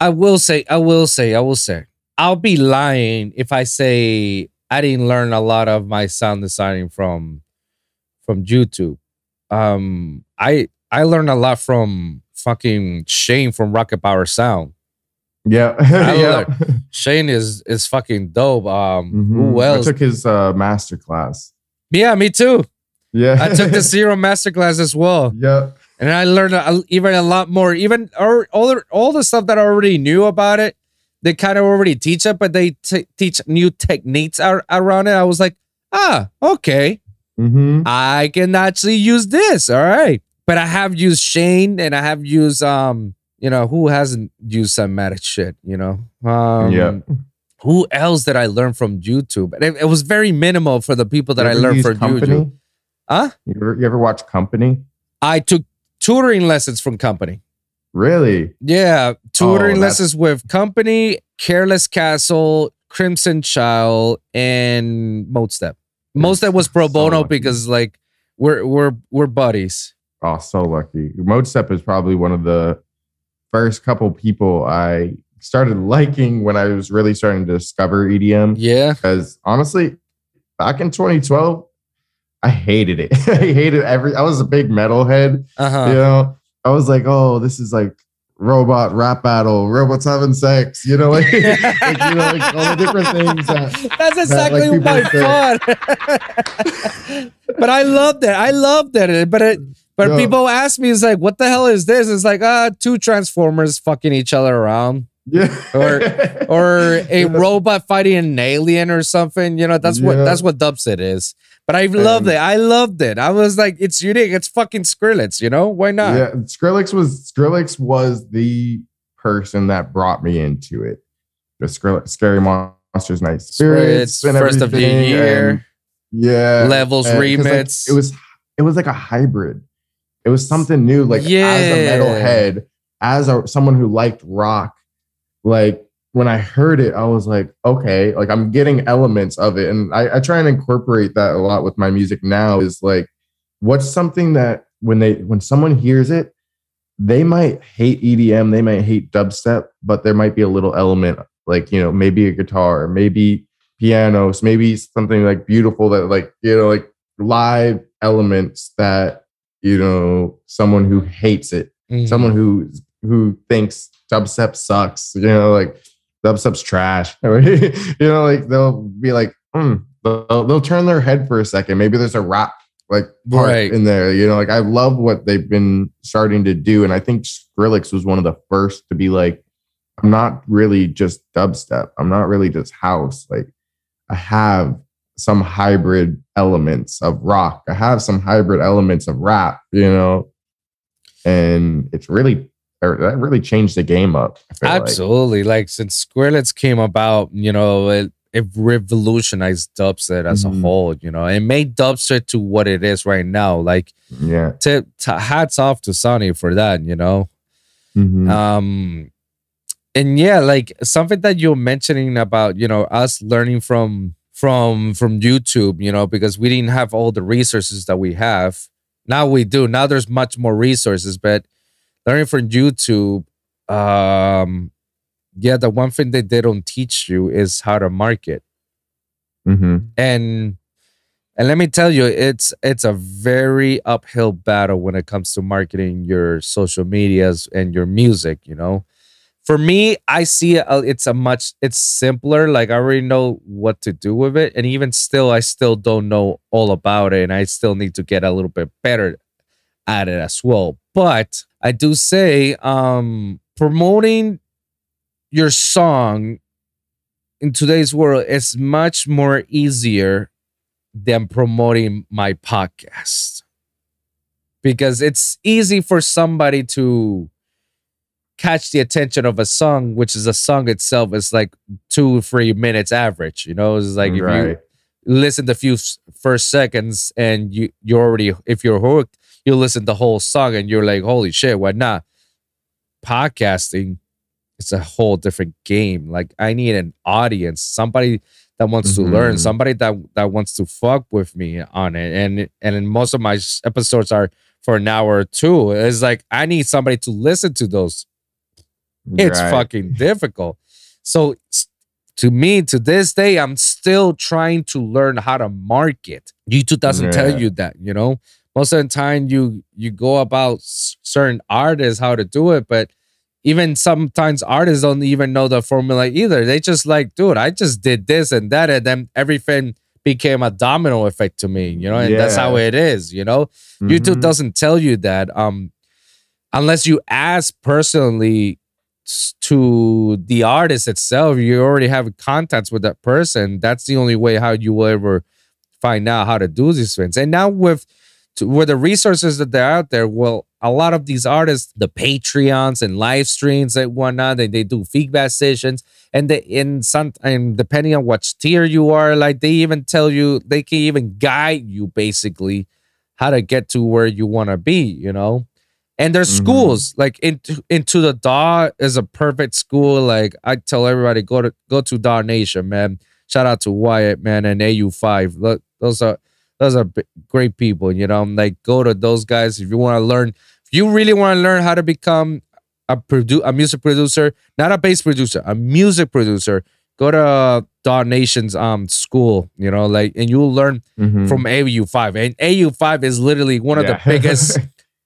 I will say, I will say, I will say, I'll be lying if I say I didn't learn a lot of my sound designing from from YouTube. Um, I I learned a lot from fucking Shane from Rocket Power Sound. Yeah. Yeah. Shane is is fucking dope. Um, Mhm. who I took his uh, master class. yeah, me too. Yeah. I took the Zero Masterclass as well, yeah. and I learned a, even a lot more. Even or, all the, all the stuff that I already knew about it, they kind of already teach it, but they t- teach new techniques ar- around it. I was like, ah, okay, hmm I can actually use this. All right, but I have used Shane, and I have used um, you know, who hasn't used some Matic shit, you know, um, Yeah. Who else did I learn from YouTube? And it, it was very minimal for the people that I learned from Kompany? YouTube. Huh? You ever, you ever watch Kompany? I took tutoring lessons from Kompany. Really? Yeah, tutoring Oh, lessons with Kompany, Careless Castle, Crimson Child, and Modestep. Modestep was pro bono lucky. because like we're we're we're buddies. Oh, so lucky. Modestep is probably one of the first couple people I started liking when I was really starting to discover EDM. Yeah. Because honestly, back in 2012, I hated it. I hated every. I was a big metalhead. Uh-huh. You know, I was like, oh, this is like robot rap battle, robots having sex. You know, like, like, you know, like all the different things. That, That's that, like, exactly my fun. but I loved it. I loved it. But it but Yeah. people ask me, it's like, what the hell is this? It's like, ah, two transformers fucking each other around. Yeah. Or- or a robot fighting an alien or something. You know, that's what Yeah. that's what dubstep is. But I loved And- it. I loved it. I was like, it's unique. It's fucking Skrillex. You know why not? Yeah, Skrillex was Skrillex was the person that brought me into it. The Skrillex, Scary Monsters, Nice Sprites, Spirits, First of the Year. and- yeah, Levels 'cause, like, it was it was like a hybrid. It was something new. Like as a Yeah. metalhead, as a someone who liked rock, like when I heard it, I was like, okay, like I'm getting elements of it. And I, I try and incorporate that a lot with my music now is like, what's something that when they when someone hears it, they might hate EDM, they might hate dubstep, but there might be a little element like, you know, maybe a guitar, maybe pianos, maybe something like beautiful that like, you know, like live elements that, you know, someone who hates it Mhm. someone who who thinks dubstep sucks, you know, like dubstep's trash. you know, like they'll be like, hmm, they'll, they'll turn their head for a second. Maybe there's a rap like part Right. in there. You know, like I love what they've been starting to do, and I think Skrillex was one of the first to be like, I'm not really just dubstep. I'm not really just house. Like I have some hybrid elements of rock. I have some hybrid elements of rap. You know, and it's really or that really changed the game up. Feel like. Absolutely. Like, since Skrillex came about, you know, it, it revolutionized dubstep as a Mhm. whole, you know, and made dubstep to what it is right now. Like, Yeah. to, hats off to Sonny for that, you know. Mhm. Um, and yeah, like something that you're mentioning about, you know, us learning from from from YouTube, you know, because we didn't have all the resources that we have. Now we do. Now there's much more resources, but learning from YouTube, um, yeah, the one thing that they don't teach you is how to market. Mhm. And and let me tell you, it's it's a very uphill battle when it comes to marketing your social medias and your music. You know, for me, I see it, uh, it's a much it's simpler. Like I already know what to do with it, and even still, I still don't know all about it, and I still need to get a little bit better at it as well. But I do say, um, promoting your song in today's world is much more easier than promoting my podcast because it's easy for somebody to catch the attention of a song which is a song itself is like two three minutes average you know? It's like if you right. listen the few first seconds and you you're already if you're hooked you listen the whole song and you're like holy shit why not? Podcasting it's a whole different game. Like i need an audience somebody that wants to learn Mhm. somebody that that wants to fuck with me on it. And and most of my episodes are for an hour or two. It's like i need somebody to listen to those it's Right. fucking difficult. So to me, to this day, I'm still trying to learn how to market. YouTube doesn't tell you that, you know. Most of the time, you you go about certain artists how to do it, but even sometimes artists don't even know the formula either. They just like, dude, I just did this and that, and then everything became a domino effect to me, you know. And that's how it is, you know. YouTube Mhm. doesn't tell you that um unless you ask personally to the artist itself you already have contacts with that person. That's the only way how you will ever find out how to do these things. And now with with the resources that they're out there well a lot of these artists the patreons and live streams and whatnot they, they do feedback sessions. And they in some and depending on what tier you are like they even tell you they can even guide you basically how to get to where you want to be, you know? And there's Mhm. schools like into into the DAW is a perfect school. Like I tell everybody, go to go to DAW Nation, man. Shout out to Wyatt, man, and AU5. Look, those are those are great people, you know. Like go to those guys if you want to learn. If you really want to learn how to become a produ- a music producer, not a bass producer, a music producer. Go to DAW Nation's um school, you know, like, and you'll learn Mhm. from AU5. And AU5 is literally one of the biggest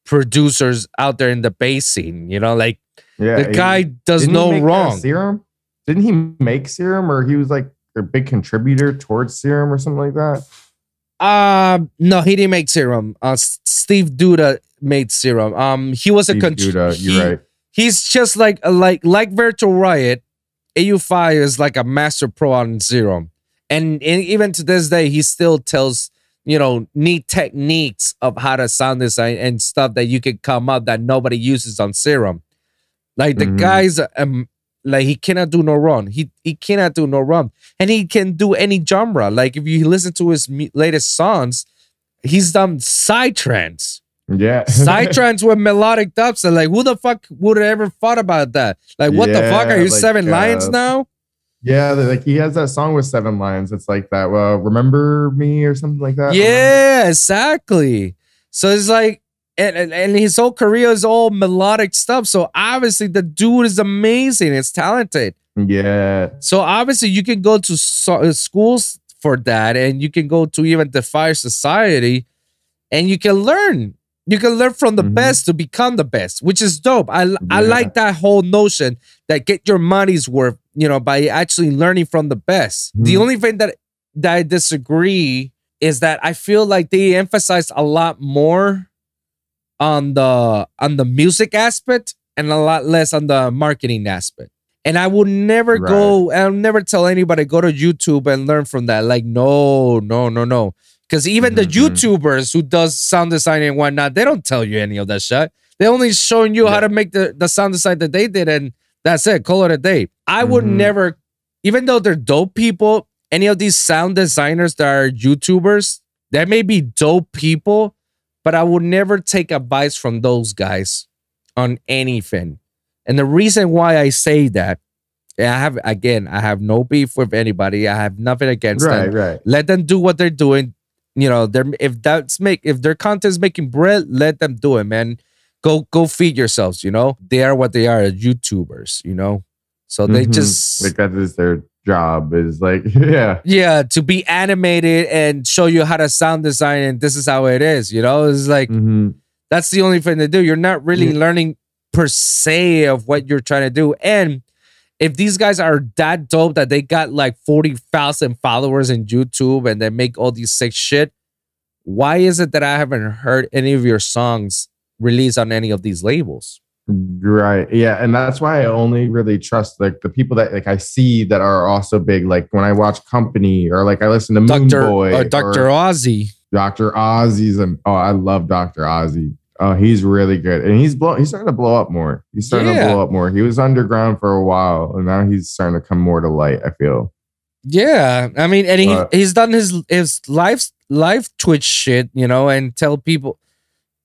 producers out there in the bass scene. You know, like yeah, the he- guy does no uh, wrong. Serum? Didn't he make Serum, or he was like a big contributor towards Serum, or something like that? Um, no, he didn't make Serum. Uh, Steve Duda made Serum. Um, he was a Steve con- Duda, he- you're right. he's just like like like Virtual Riot. AU5 is like a master pro on Serum, and, and even to this day, he still tells you know neat techniques of how to sound design and stuff that you can come up that nobody uses on Serum. Like the Mhm. guy's um like he cannot do no wrong. He he cannot do no wrong, and he can do any genre. Like if you listen to his latest songs, he's done psytrance, Yeah. psytrance with melodic dubs. And like, who the fuck would have ever thought about that? Like, what the fuck are you like, seven lions uh, now? Yeah, like he has that song with seven lions. It's like that. Well, remember me or something like that. Yeah, exactly. So it's like, and, and, and his whole career is all melodic stuff. So obviously, the dude is amazing. It's talented. Yeah. So obviously, you can go to so- uh, schools for that, and you can go to even Defy Society, and you can learn. You can learn from the Mhm. best to become the best, which is dope. I I like that whole notion that get your money's worth, you know, by actually learning from the best. The Mhm. only thing that that I disagree is that I feel like they emphasize a lot more on the on the music aspect and a lot less on the marketing aspect. And I would never go, I'll never tell anybody go to YouTube and learn from that. Like, no, no, no, no. Because even the Mhm. YouTubers who does sound design and whatnot, they don't tell you any of that shit. They're only showing you how to make the, the sound design that they did, and that's it. Call it a day. I would Mhm. never, even though they're dope people, any of these sound designers that are YouTubers, that may be dope people, but I would never take advice from those guys on anything. And the reason why I say that, I have again, I have no beef with anybody. I have nothing against Right. them. Right. Let them do what they're doing. You know, they're if that's make if their content's making bread, let them do it, man. Go go feed yourselves. You know, they are what they are, as YouTubers. You know, so they Mhm. just like that is their job. Is like yeah. yeah to be animated and show you how to sound design and this is how it is. You know, it's like Mhm. that's the only thing to do. You're not really Yeah. learning per se of what you're trying to do. And if these guys are that dope that they got like 40,000 followers in YouTube and they make all these sick shit, why is it that I haven't heard any of your songs released on any of these labels? Right. Yeah. And that's why I only really trust like the people that like I see that are also big. Like when I watch Kompany or like I listen to Moon Dr. Boy uh, Dr. Ozi. Dr. Ozi's and oh, I love Dr. Ozi. Oh, he's really good. And he's blow he's starting to blow up more. He's starting Yeah. to blow up more. He was underground for a while and now he's starting to come more to light, I feel. Yeah, I mean, and he But- he's done his his live live Twitch shit, you know, and tell people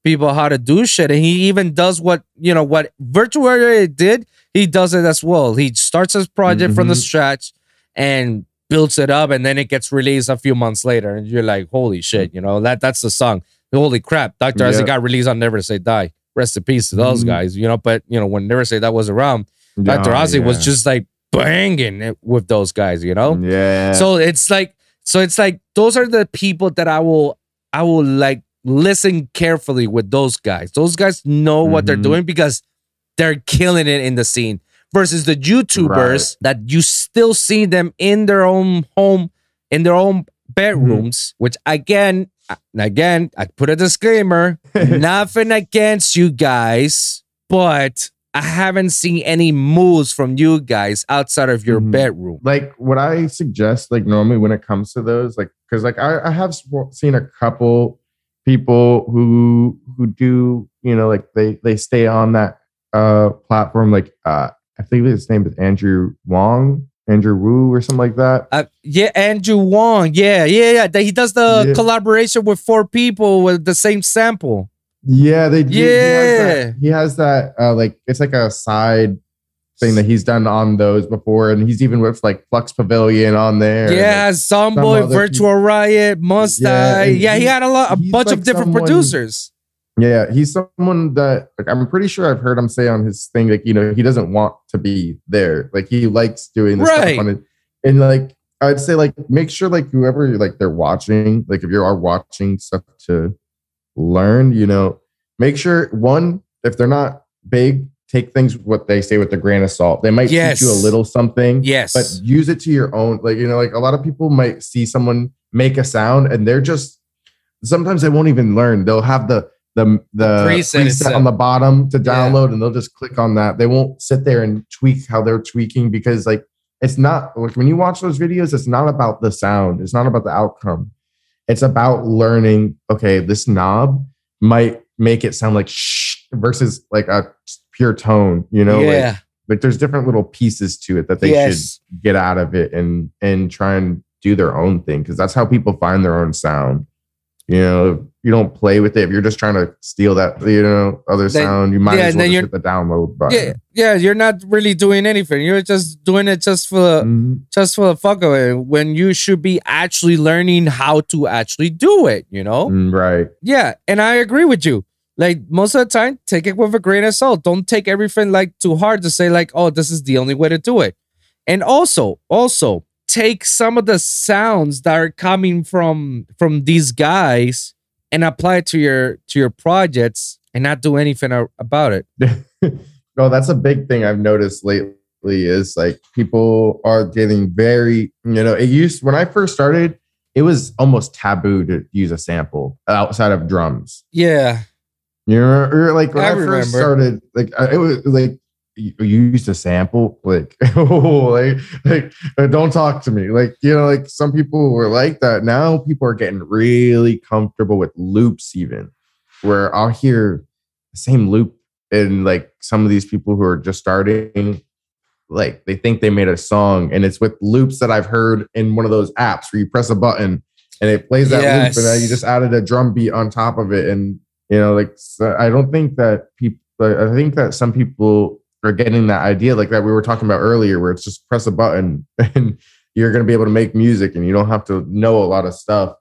people how to do shit, and he even does what you know what Virtual did. He does it as well. He starts his project from the Mhm. scratch and builds it up, and then it gets released a few months later, and you're like, holy shit, you know that that's the song. Holy crap, Ozi Yeah. got released on Never Say Die. Rest in peace to those Mhm. guys, you know. But you know when Never Say Die was around, Dr. Oh, Ozi was just like banging it with those guys, you know. Yeah. So it's like so it's like those are the people that I will I will like listen carefully with those guys. Those guys know what they're Mhm. doing because they're killing it in the scene versus the YouTubers that you still see them in their own home in their own bedrooms, which again again I put a disclaimer, nothing against you guys, but I haven't seen any moves from you guys outside of your Mhm. bedroom. like what I suggest, like normally when it comes to those, like because like I, I have seen a couple people who who do you know like they they stay on that uh platform like uh I think his name is Andrew Huang, Andrew Wu or something like that. Uh, yeah, Andrew Huang. Yeah, yeah, yeah. He does the Yeah. collaboration with four people with the same sample. Yeah, they do. He has Yeah. that, he has that uh like it's like a side thing that he's done on those before, and he's even with like Flux Pavilion on there. Yeah, Zomboy, other Virtual Riot, Must Yeah, Die. Yeah, he he- had a lot, a bunch of different someone- producers. Yeah, he's someone that like I'm pretty sure I've heard him say on his thing like you know he doesn't want to be there like he likes doing this Right. stuff on it and like I'd say like make sure like whoever like they're watching like if you are watching stuff to learn you know make sure one if they're not big take things what they say with a grain of salt they might Yes. teach you a little something Yes. but use it to your own like you know like a lot of people might see someone make a sound and they're just sometimes they won't even learn they'll have the the the preset preset, on the bottom to Yeah. download, and they'll just click on that. They won't sit there and tweak how they're tweaking because like it's not like when you watch those videos, it's not about the sound, it's not about the outcome. It's about learning. Okay, this knob might make it sound like shh versus like a pure tone. You know, like, like there's different little pieces to it that they Yes. should get out of it and and try and do their own thing because that's how people find their own sound you know you don't play with it if you're just trying to steal that you know other Then- sound you might yeah, as well just hit the download button Yeah, yeah, you're not really doing anything. You're just doing it just for the Mhm. just for the fuck of it. When you should be actually learning how to actually do it, you know? Mm, right Yeah, and I agree with you. Like most of the time, take it with a grain of salt. Don't take everything like too hard to say like, oh, this is the only way to do it. And also, also take some of the sounds that are coming from from these guys and apply it to your to your projects and not do anything about it. no that's a big thing i've noticed lately is like people are getting very you know it used when i first started it was almost taboo to use a sample outside of drums Yeah. You remember, like when I I, first remember. started, like I- it was like you used a sample, like oh, like like uh, don't talk to me, like you know, like some people were like that. Now people are getting really comfortable with loops, even where I'll hear the same loop, and like some of these people who are just starting, like they think they made a song, and it's with loops that I've heard in one of those apps where you press a button and it plays that loop, and then you just added a drum beat on top of it, and you know like so i don't think that people i think that some people are getting that idea like that we were talking about earlier where it's just press a button and you're going to be able to make music and you don't have to know a lot of stuff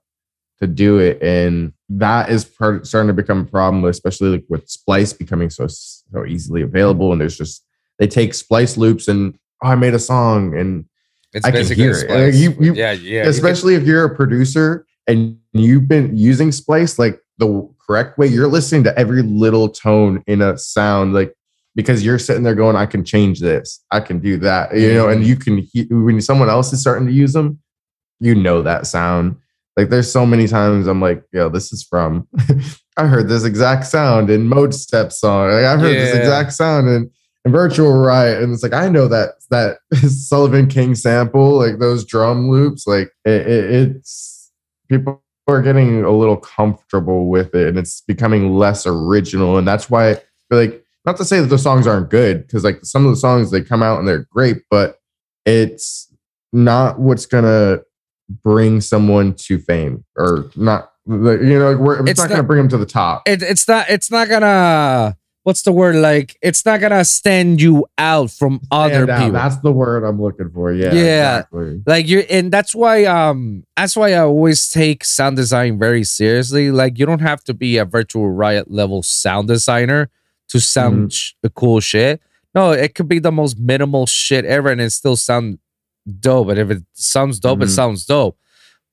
to do it and that is part, starting to become a problem especially like with splice becoming so so easily available and there's just they take splice loops and oh, i made a song and It's I can hear it. Like, you- you- yeah, yeah. you especially if you're a producer and you've been using splice like the correct way you're listening to every little tone in a sound like because you're sitting there going i can change this. I can do that you know and mm-hmm. you can when someone else is starting to use them you know that sound. Like there's so many times i'm like yo this is from i heard this exact sound in Modestep song. Like, i heard this exact sound in in virtual riot and it's like i know that that sullivan king sample like those drum loops like it, it, it's people are getting a little comfortable with it and it's becoming less original and that's why like not to say that the songs aren't good because like some of the songs they come out and they're great but it's not what's gonna bring someone to fame or not like, you know we're, it's, It's not, gonna bring them to the top. It, it's not it's not gonna what's the word like it's not gonna stand you out from other out. people. That's the word i'm looking for. Yeah Yeah. exactly. Like you and that's why um that's why i always take sound design very seriously. Like you don't have to be a virtual riot level sound designer to sound the cool shit no it could be the most minimal shit ever and it still sound dope but if it sounds dope it Mhm. sounds dope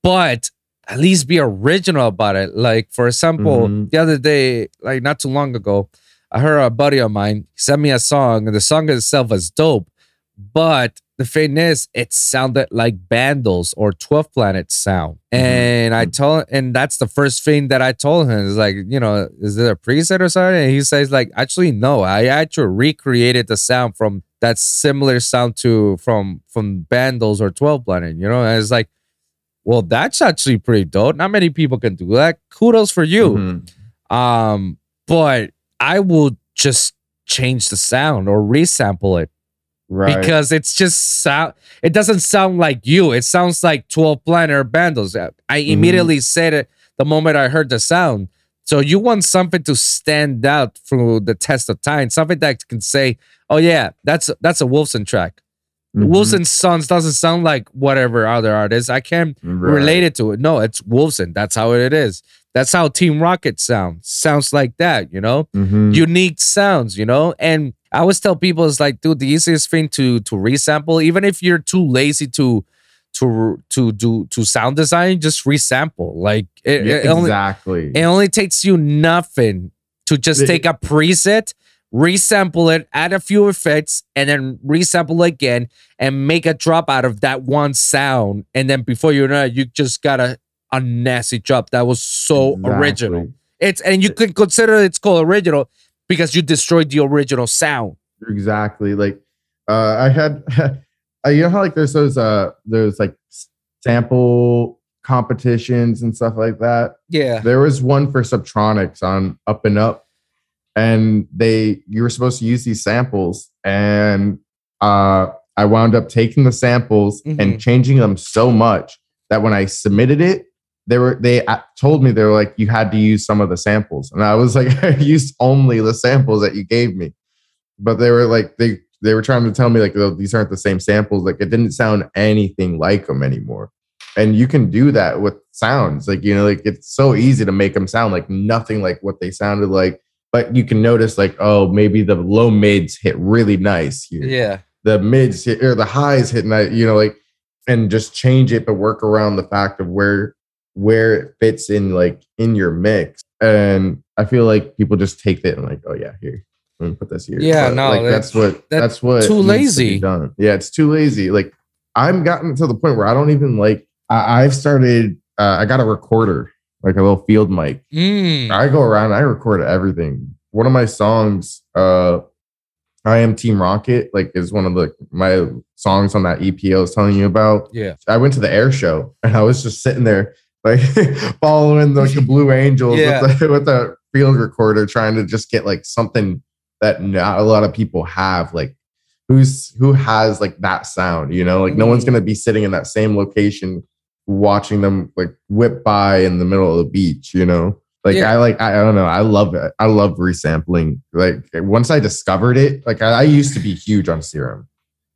but at least be original about it like for example Mhm. the other day like not too long ago i heard a buddy of mine send me a song and the song itself was dope but the thing is, it sounded like Bandlez or 12 Planet sound. And I told, and that's the first thing that I told him is like, you know, is it a preset or something? And he says, like, actually, no, I actually recreated the sound from that similar sound to from from Bandlez or 12 Planet, you know? And it's like, well, that's actually pretty dope. Not many people can do that. Kudos for you. Mhm. Um, but I will just change the sound or resample it right because it's just sound it doesn't sound like you it sounds like 12 planet Bandlez i Mm-hmm. immediately said it the moment i heard the sound so you want something to stand out through the test of time something that can say oh yeah that's that's a Wolvsun track Mhm. Wolvsun's sons doesn't sound like whatever other artist i can't Right. relate it to it no it's Wolvsun that's how it is that's how team rocket sounds sounds like that you know Mhm. unique sounds, you know? And I always tell people it's like, dude, the easiest thing to to resample, even if you're too lazy to to to do to sound design, just resample. Like it, Yeah, it only exactly it only takes you nothing to just take a preset, resample it, add a few effects, and then resample again and make a drop out of that one sound. And then before you know it, you just got a, a nasty drop that was so Exactly. original. It's and you can consider it's called original because you destroyed the original sound. exactly like uh i had you know how like there's those uh there's like sample competitions and stuff like that Yeah. there was one for subtronics on up and up and they you were supposed to use these samples and uh i wound up taking the samples Mhm. and changing them so much that when i submitted it they were they uh, told me they were like you had to use some of the samples. And i was like i used only the samples that you gave me. But they were like they they were trying to tell me like oh, these aren't the same samples. Like it didn't sound anything like them anymore. And you can do that with sounds. Like you know like it's so easy to make them sound like nothing like what they sounded like. But you can notice like oh maybe the low mids hit really nice here. Yeah. the mids hit or the highs hit nice you know like and just change it but work around the fact of where where it fits in like in your mix and i feel like people just take it and like oh yeah here let me put this here Yeah, But, no, like that- that's what that's that's what too to lazy. done yeah it's too lazy like i'm gotten to the point where i don't even like I, i've started uh, i got a recorder like a little field mic Mm. I go around, I record everything. One of my songs, uh, I am Team Rocket, like is one of the my songs on that EP I was telling you about. Yeah. I went to the air show and I was just sitting there like following like the Blue Angels Yeah. with, the, with the field recorder, trying to just get like something that not a lot of people have. Like who's who has like that sound, you know? Like no one's Mhm. gonna be sitting in that same location watching them like whip by in the middle of the beach, you know? Like Yeah. I like I, I don't know. I love it. I love resampling. Like once I discovered it, like I, I used to be huge on serum,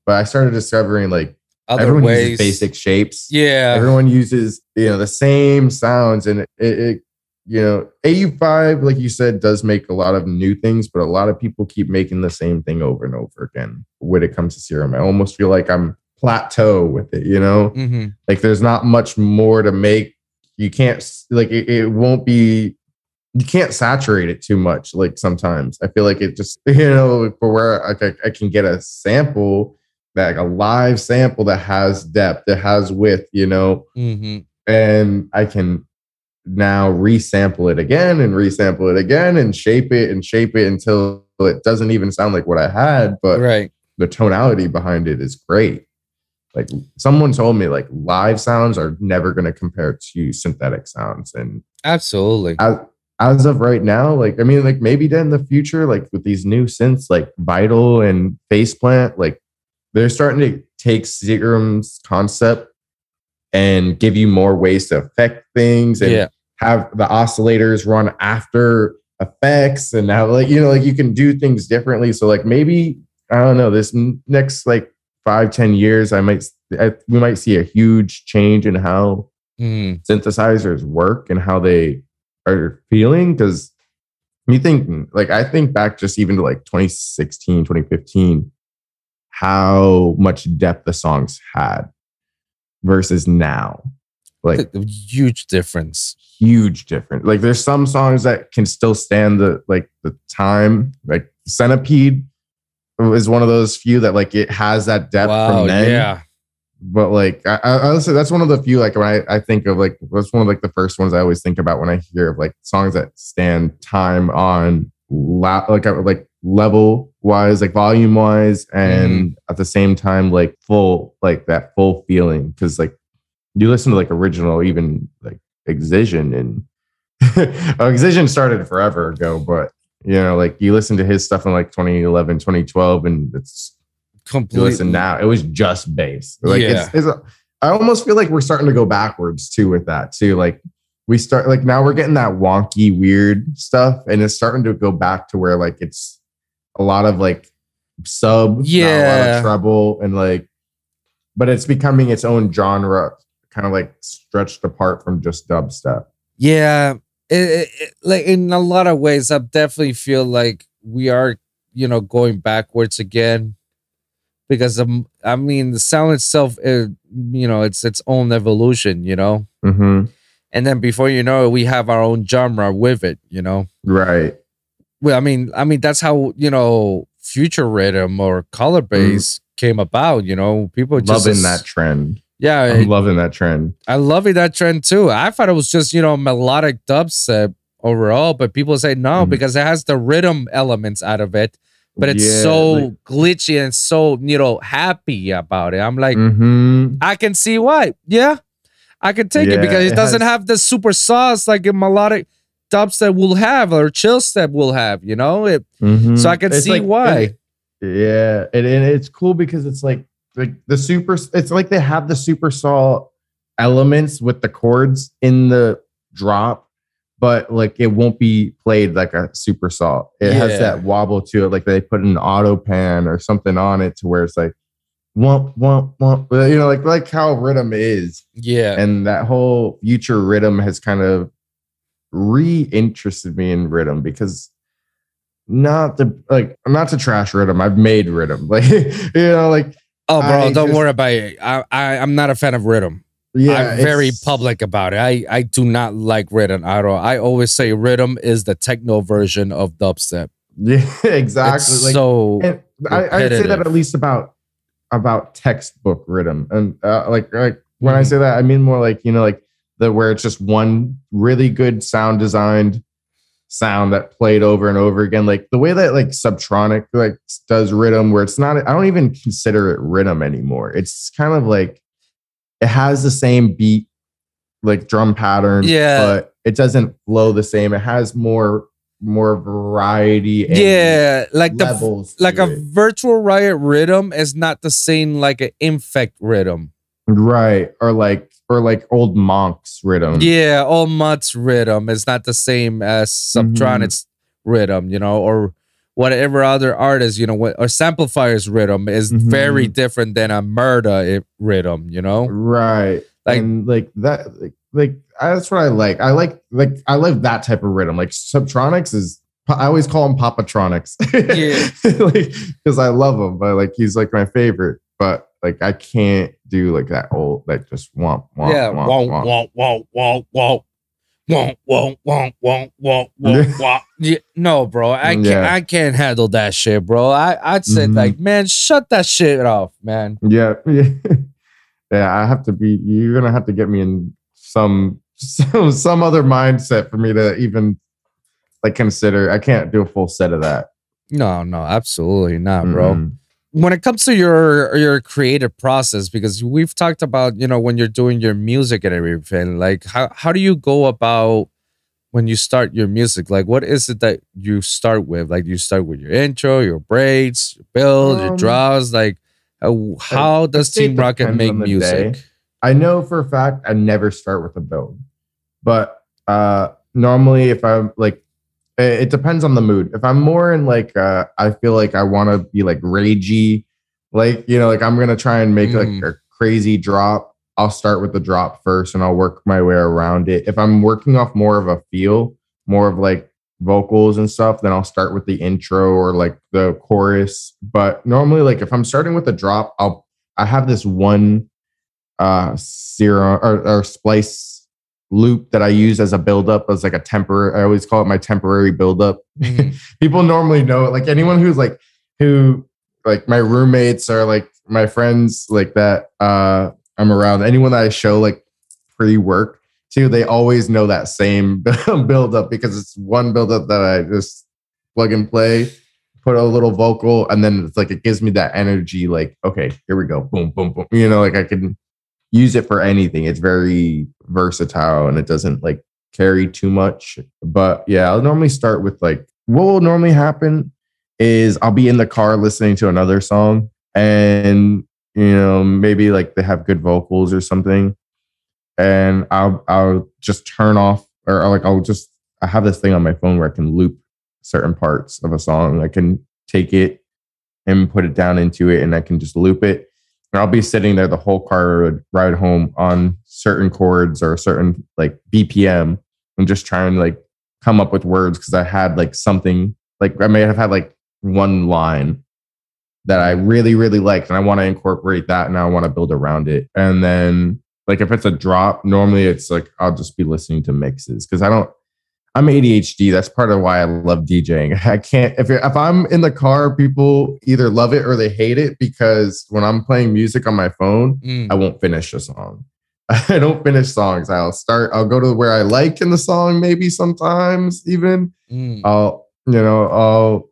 but I started discovering like Other everyone ways. uses basic shapes. Yeah. Everyone uses you know the same sounds, and it, it you know AU5, like you said, does make a lot of new things, but a lot of people keep making the same thing over and over again when it comes to serum. I almost feel like I'm plateau with it. You know, hmm like there's not much more to make you can't like it, it won't be you can't saturate it too much like sometimes i feel like it just you know for where like I, I can get a sample that a live sample that has depth that has width you know hmm and i can now resample it again and resample it again and shape it and shape it until it doesn't even sound like what i had but Right. the tonality behind it is great. Like someone told me, like live sounds are never going to compare to synthetic sounds. And Absolutely. as, as of right now, like I mean, like maybe then in the future, like with these new synths like Vital and Phase Plant, like they're starting to take Serum's concept and give you more ways to affect things and Yeah. have the oscillators run after effects and now like you know like you can do things differently so like maybe i don't know this next like five ten years i might I, we might see a huge change in how Mm. synthesizers work and how they are feeling because you think like i think back just even to like 2016 2015 how much depth the songs had versus now like A huge difference. huge difference. Like there's some songs that can still stand the like the time. Like Centipede is one of those few that like it has that depth wow. from then. Yeah. But like I, I say that's one of the few like when I, I think of like that's one of like the first ones I always think about when I hear of like songs that stand time on la- like uh, like level wise like volume wise and at the same time like full like that full feeling because like you listen to like original even like Excision and oh, Excision started forever ago but you know like you listen to his stuff in like 2011 2012 and it's you Completely. listen now, it was just bass. Like Yeah. it's, it's a, I almost feel like we're starting to go backwards too with that too. Like we start like now we're getting that wonky, weird stuff, and it's starting to go back to where like it's a lot of like sub, not a lot Yeah. of treble, and like, but it's becoming its own genre, kind of like stretched apart from just dubstep. Yeah, it, it- it- like in a lot of ways, I definitely feel like we are, you know, going backwards again. Because um, I mean, the sound itself, it, you know, it's its own evolution, you know. Mm-hmm. And then before you know it, we have our own genre with it, you know. Right. Well, I mean, I mean that's how you know future riddim or color bass came about. You know, people just Mm. Loving that trend. Yeah, I'm it- loving that trend. I love it, that trend too. I thought it was just you know melodic dubstep overall, but people say no Mhm. because it has the riddim elements out of it, but it's Yeah, so like- glitchy and so you know happy about it. I'm like, Mhm. I can see why. Yeah, I can take it because it, it doesn't has- have the super saw like a melodic dubstep will have or chill step will have. You know, it, Mhm. so I can It's see like- why. it- yeah, and, and it's cool because it's like like the super. It's like they have the super saw elements with the chords in the drop, but like it won't be played like a super saw. It has that wobble to it, like they put an auto pan or something on it to where it's like womp womp womp. You know, like like how riddim is yeah, and that whole future riddim has kind of reinterested me in riddim because not the like not to trash riddim i've made riddim like you know like oh, bro, I don't just- worry about it. I, I I'm not a fan of riddim. yeah I'm very public about it. I, I do not like riddim at all. I always say riddim is the techno version of dubstep. yeah exactly like so I, i'd say that at least about about textbook riddim and uh, like like when i Mhm. say that i mean more like you know like the where it's just one really good sound designed sound that played over and over again like the way that like subtronic like does riddim where it's not i don't even consider it riddim anymore it's kind of like it has the same beat like drum pattern Yeah. but it doesn't flow the same it has more more variety and yeah, like the like a it. virtual riot riddim is not the same like an Infekt riddim. right or like or like old monks riddim Yeah, old Mutt's riddim is not the same as Mm-hmm. Subtronic's riddim, you know, or whatever other artist, you know, what or Samplifier's riddim is Mhm. very different than a Marauda riddim, you know? right Like- and like that like, like that's what i like i like like i like that type of riddim like subtronics is i always call him papatronics Yeah. like because i love him but like he's like my favorite but like i can't do like that old like just womp womp yeah, womp, womp. won't, won't, won't. Won't, won't, won't, won't, won't, won't, won't. Yeah, no, bro, I can't. Yeah. I can't handle that shit, bro. I, I'd say Mhm. like, man, shut that shit off, man. yeah yeah yeah i have to be you're gonna have to get me in some some, some other mindset for me to even like consider i can't do a full set of that No, no, absolutely not, bro. Mm-mm. when it comes to your your creative process because we've talked about you know when you're doing your music and everything like how, how do you go about when you start your music like what is it that you start with like you start with your intro your breaks your build your Um, draws like how, how does team rocket make music day. I know for a fact I never start with a build, but uh normally if I'm like, it, it depends on the mood. If I'm more in like, uh I feel like I want to be like ragey, like you know, like I'm gonna try and make Mm. like a crazy drop. I'll start with the drop first, and I'll work my way around it. If I'm working off more of a feel, more of like vocals and stuff, then I'll start with the intro or like the chorus. But normally, like if I'm starting with a drop, I'll I have this one uh serum or, or splice loop that I use as a buildup as like a temporary. I always call it my temporary buildup. Mhm. People normally know it. Like anyone who's like who like my roommates or like my friends like that uh I'm around. Anyone that I show like pre work to, they always know that same buildup because it's one buildup that I just plug and play, put a little vocal, and then it's like it gives me that energy. Like, okay, here we go, boom, boom, boom. You know, like I can use it for anything. It's very versatile and it doesn't like carry too much. But yeah, I'll normally start with like what will normally happen is I'll be in the car listening to another song and you know maybe like they have good vocals or something and I'll I'll just turn off or, like I'll just I have this thing on my phone where I can loop certain parts of a song. I can take it and put it down into it and I can just loop it. And I'll be sitting there the whole car ride, home on certain chords or certain like BPM and just trying to like come up with words because I had like something like I may have had like one line that I really, really liked and I want to incorporate that and I want to build around it. And then like if it's a drop, normally it's like I'll just be listening to mixes because I don't I'm ADHD. That's part of why I love DJing. I can't if if I'm in the car, people either love it or they hate it because when I'm playing music on my phone, Mm. I won't finish a song. I don't finish songs. I'll start, I'll go to where I like in the song, maybe sometimes even. Mm. I'll, you know, I'll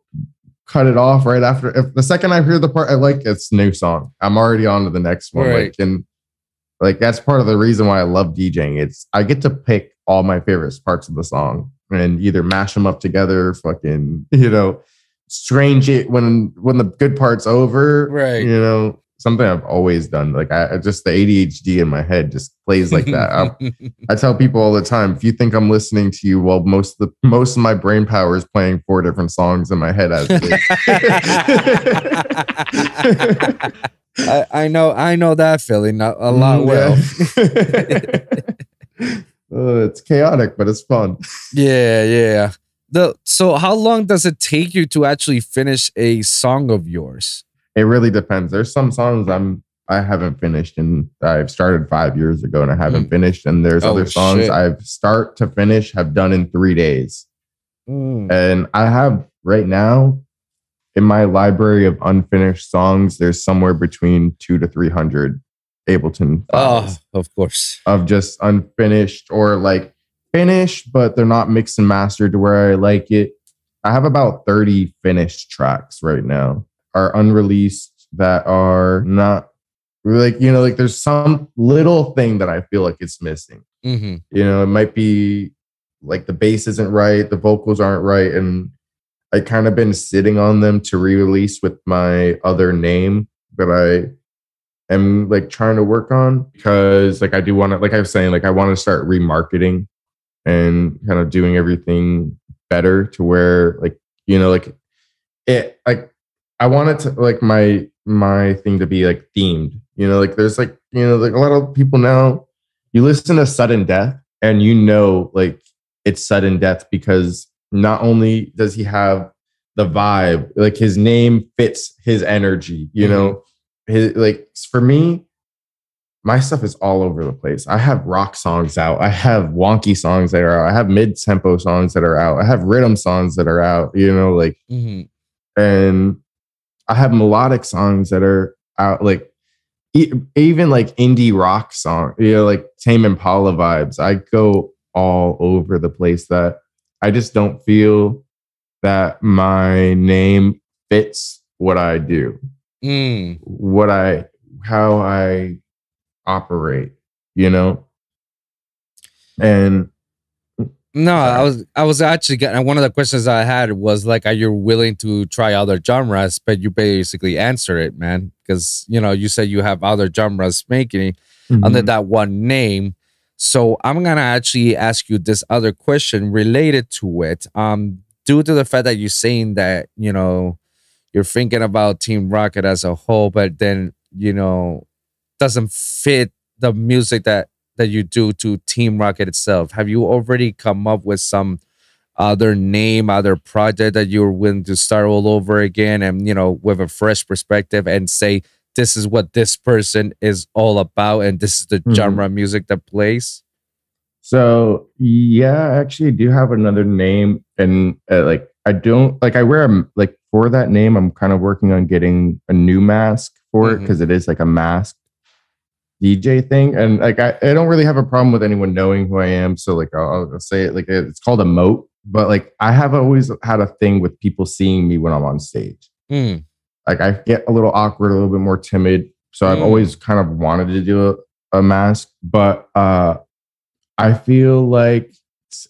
cut it off right after. If the second I hear the part I like, it's new song. I'm already on to the next one. Right. Like, and like that's part of the reason why I love DJing. It's I get to pick all my favorite parts of the song and either mash them up together, fucking, you know, strange it when when the good part's over. Right. You know, something I've always done. Like I I just the ADHD in my head just plays like that. I, I tell people all the time, if you think I'm listening to you, well, most of the most of my brain power is playing four different songs in my head as. I, I know I know that feeling a, a lot Mm, well. Uh, it's chaotic, but it's fun. Yeah, yeah. The so how long does it take you to actually finish a song of yours? It really depends. There's some songs I'm I haven't finished and I've started five years ago and I haven't finished. And there's Oh, other songs shit. I've start to finish have done in three days. Mm. And I have right now in my library of unfinished songs, there's somewhere between two to three hundred Ableton Oh, of course. of just unfinished or like finished, but they're not mixed and mastered to where I like it. I have about 30 finished tracks right now, are unreleased that are not like, you know, like there's some little thing that I feel like it's missing. hmm You know, it might be like the bass isn't right, the vocals aren't right. And I kind of been sitting on them to re-release with my other name that I am like trying to work on because like I do want to, like I was saying, like I want to start remarketing and kind of doing everything better to where like, you know, like it like I want it to like my my thing to be like themed. You know, like there's like, you know, like a lot of people now you listen to sudden death and you know like it's sudden death because not only does he have the vibe like his name fits his energy you know mm-hmm. His, like for me my stuff is all over the place. I have rock songs out. I have wonky songs that are out. I have mid-tempo songs that are out. I have riddim songs that are out you know like hmm and I have melodic songs that are out, like e- even like indie rock song, you know, like Tame Impala vibes. I go all over the place. That I just don't feel that my name fits what I do, Mm. what I, how I operate, you know, and No, I was I was actually getting one of the questions I had was like, are you willing to try other genres? But you basically answer it, man, because you know you said you have other genres making under that one name. So I'm gonna actually ask you this other question related to it. Um, due to the fact that you're saying that you know you're thinking about Team Rocket as a whole, but then you know doesn't fit the music that that you do to Team Rocket itself. Have you already come up with some other name, other project that you're willing to start all over again and you know with a fresh perspective and say this is what this person is all about and this is the Mhm. genre of music that plays? So yeah, I actually do have another name, and uh, like I don't like I wear a like for that name. I'm kind of working on getting a new mask for it Mhm. because it is like a masked DJ thing, and like I, I don't really have a problem with anyone knowing who I am. So like I'll, I'll say it like it's called emote, but like I have always had a thing with people seeing me when I'm on stage Mm, like I get a little awkward, a little bit more timid. So I've Mm. always kind of wanted to do a, a mask, but uh I feel like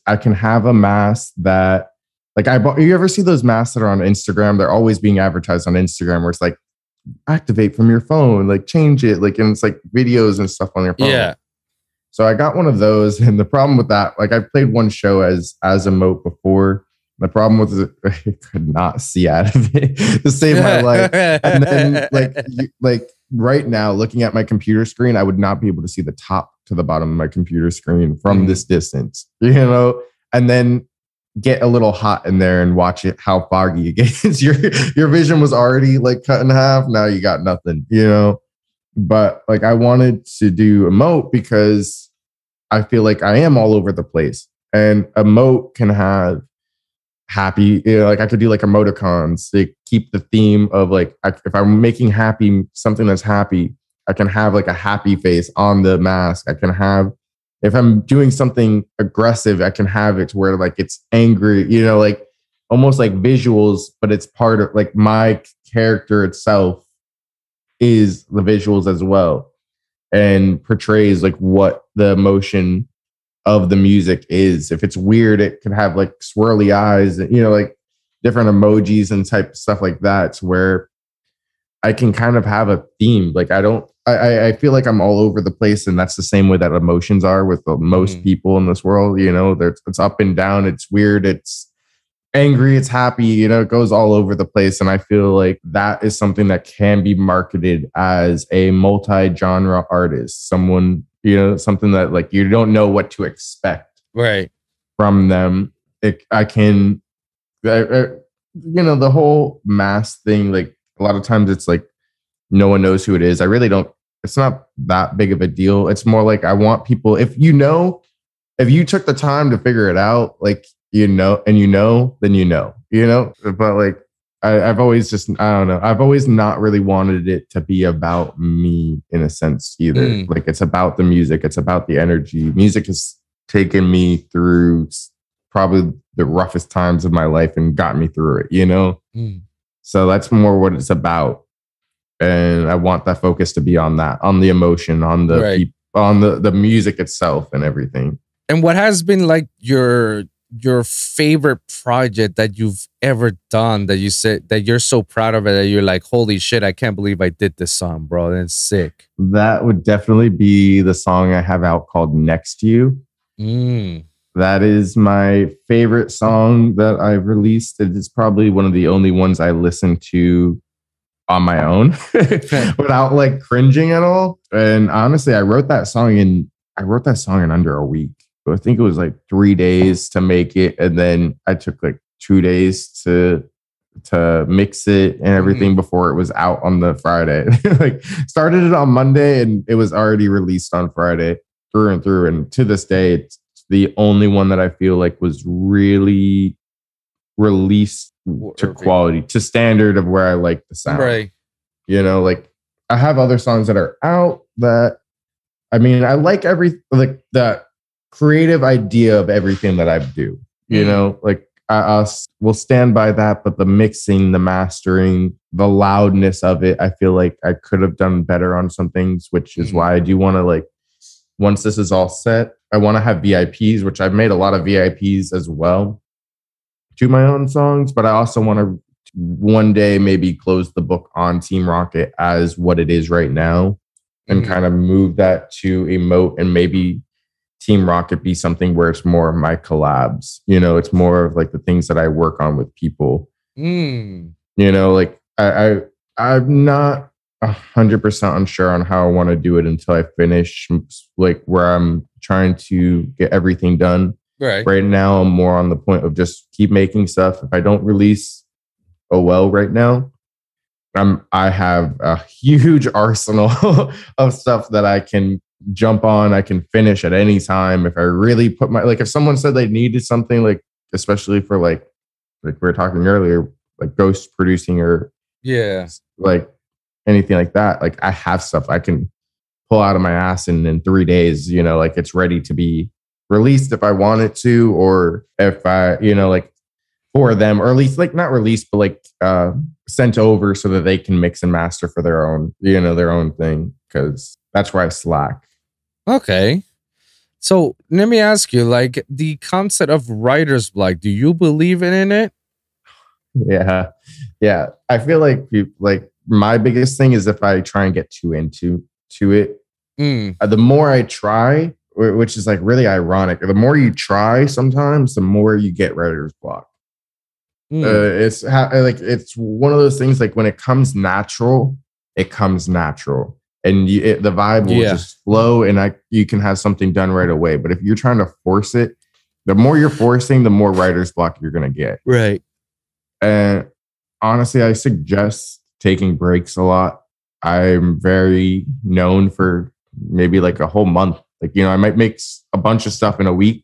I can have a mask that like I bought you ever see those masks that are on Instagram? They're always being advertised on Instagram where it's like activate from your phone, like change it, like and it's like videos and stuff on your phone. yeah. So I got one of those, and the problem with that, like I played one show as as emote before. The problem was it, I could not see out of it to save my life. And then like you, like right now, looking at my computer screen, I would not be able to see the top to the bottom of my computer screen from Mhm. this distance. You know, and then get a little hot in there and watch it how foggy it gets. your your vision was already like cut in half. Now you got nothing, you know. But like I wanted to do emote because I feel like I am all over the place. And emote can have happy, you know, like I could do like emoticons to keep the theme of like if I'm making happy something that's happy, I can have like a happy face on the mask. I can have if I'm doing something aggressive, I can have it where like it's angry, you know, like almost like visuals, but it's part of like my character itself is the visuals as well and portrays like what the emotion of the music is. If it's weird, it could have like swirly eyes, you know, like different emojis and type stuff like that, where I can kind of have a theme. Like I don't, I, I feel like I'm all over the place, and that's the same way that emotions are with the, most mm. people in this world. You know, it's up and down. It's weird. It's angry. It's happy. You know, it goes all over the place, and I feel like that is something that can be marketed as a multi-genre artist. Someone, you know, something that like you don't know what to expect, right, from them. It, I can, I, I, you know, the whole mass thing. Like a lot of times, it's like no one knows who it is. I really don't it's not that big of a deal. It's more like I want people, if you know, if you took the time to figure it out, like you know, and you know, then you know, you know. But like I, have always just I don't know. I've always not really wanted it to be about me in a sense either. Mm. Like it's about the music, it's about the energy. Music has taken me through probably the roughest times of my life and got me through it, you know? Mm. So that's more what it's about and I want that focus to be on that, on the emotion, on the right. on the the music itself, and everything. And what has been like your your favorite project that you've ever done that you said that you're so proud of it that you're like, holy shit, I can't believe I did this song, bro. That's sick. That would definitely be the song I have out called Next to You. Mm. That is my favorite song that I've released. It is probably one of the only ones I listen to on my own without like cringing at all. And honestly, I wrote that song in I wrote that song in under a week. I think it was like three days to make it, and then I took like two days to to mix it and everything mm. before it was out on the Friday. like started it on Monday and it was already released on Friday through and through. And to this day, it's the only one that I feel like was really released to quality, to standard of where I like the sound. Right. You know, like I have other songs that are out that I mean, I like every like the creative idea of everything that I do. You mm. know, like I, I will stand by that, but the mixing, the mastering, the loudness of it, I feel like I could have done better on some things, which is mm. why I do want to like once this is all set, I want to have VIPs, which I've made a lot of VIPs as well to my own songs, but I also want to one day maybe close the book on Team Rocket as what it is right now and mm-hmm. kind of move that to emote and maybe Team Rocket be something where it's more of my collabs. You know, it's more of like the things that I work on with people. Mm. You know, like I, I I'm not a hundred percent unsure on how I want to do it until I finish like where I'm trying to get everything done. Right. Right now, I'm more on the point of just keep making stuff. If I don't release oh well right now, I'm I have a huge arsenal of stuff that I can jump on. I can finish at any time if I really put my like if someone said they needed something like especially for like like we were talking earlier like ghost producing or yeah like anything like that like I have stuff I can pull out of my ass in in three days you know like it's ready to be released if I wanted to, or if I, you know, like for them, or at least like not released, but like uh, sent over so that they can mix and master for their own, you know, their own thing. Cause that's where I slack. Okay. So let me ask you, like the concept of writer's block, do you believe in it? Yeah. Yeah. I feel like like my biggest thing is if I try and get too into to it, mm. uh, the more I try, which is like really ironic. The more you try, sometimes the more you get writer's block. Mm. Uh, it's ha- like it's one of those things. Like when it comes natural, it comes natural, and you, it, the vibe will yeah. just flow, and I you can have something done right away. But if you're trying to force it, the more you're forcing, the more writer's block you're gonna get. Right. And honestly, I suggest taking breaks a lot. I'm very known for maybe like a whole month like, you know, I might make a bunch of stuff in a week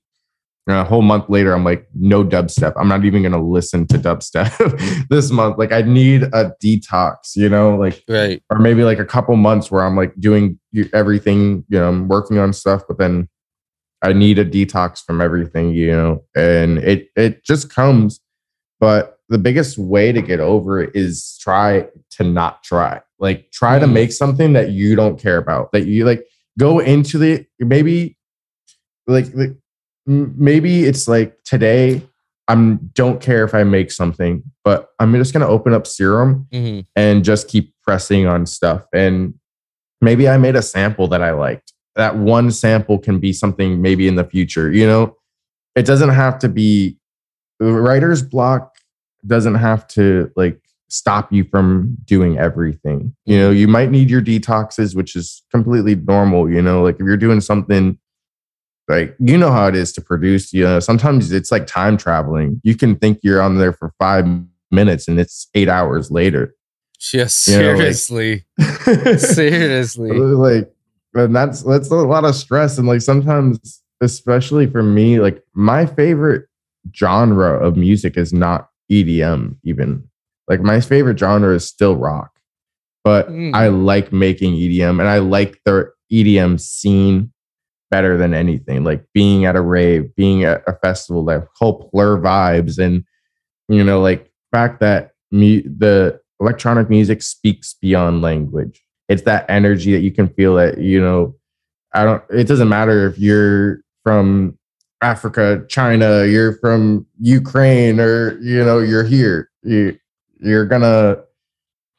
And a whole month later, I'm like, no dubstep. I'm not even gonna listen to dubstep this month. Like, I need a detox, you know, like Right. or maybe like a couple months where I'm like doing everything, you know, I'm working on stuff, but then I need a detox from everything, you know, and it it just comes. But the biggest way to get over it is try to not try. Like try to Mm. make something that you don't care about. That you like go into the maybe like, maybe it's like today I'm don't care if I make something, but I'm just gonna open up serum hmm and just keep pressing on stuff. And maybe I made a sample that I liked. That one sample can be something maybe in the future, you know? It doesn't have to be writer's block doesn't have to like stop you from doing everything. You know, you might need your detoxes, which is completely normal, you know, like if you're doing something like you know how it is to produce, you know, sometimes it's like time traveling. You can think you're on there for 5 minutes and it's 8 hours later. Yes. You know, like- Seriously. Seriously. like and that's that's a lot of stress and like sometimes especially for me like my favorite genre of music is not edm even like my favorite genre is still rock but Mm. i like making edm and i like the edm scene better than anything like being at a rave being at a festival that whole plur vibes. And you know like fact that mu- the electronic music speaks beyond language. It's that energy that you can feel that you know i don't it doesn't matter if you're from africa china you're from ukraine or you know you're here. You, you're gonna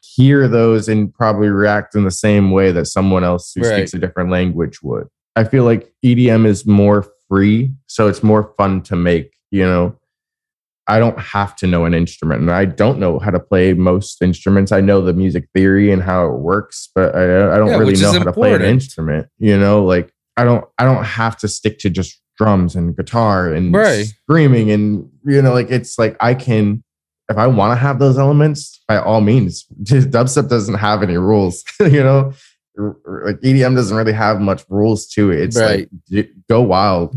hear those and probably react in the same way that someone else who Right. speaks a different language would i feel like edm is more free so it's more fun to make you know I don't have to know an instrument, and I don't know how to play most instruments. I know the music theory and how it works, but I, I don't Yeah, really know how to play an instrument. You know, like I don't, I don't have to stick to just drums and guitar and Right. screaming, and you know, like it's like I can, if I want to have those elements, by all means. Dubstep doesn't have any rules, you know. Like EDM doesn't really have much rules to it. It's Right. like go wild.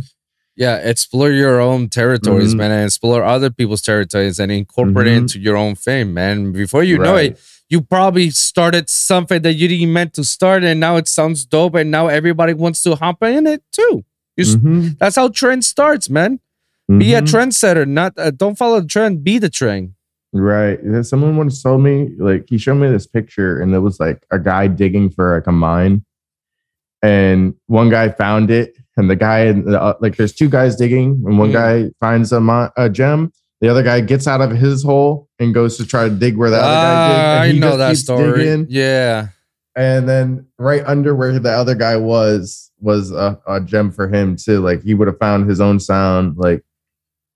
Yeah, explore your own territories, Mhm. man, and explore other people's territories and incorporate it Mhm. into your own fame, man. Before you know it, you probably started something that you didn't meant to start, and now it sounds dope, and now everybody wants to hop in it too. Mhm. That's how trend starts, man. Be a Mhm. trendsetter, not uh, don't follow the trend. Be the trend. Right. Someone once told me, like, he showed me this picture, and it was like a guy digging for like a mine, and one guy found it, and the guy, uh, like, there's two guys digging, and one Mm. guy finds a, mi- a gem. The other guy gets out of his hole and goes to try to dig where the other guy. Ah, and I know that story. digging. Yeah, And then right under where the other guy was was a, a gem for him too. Like he would have found his own sound. Like,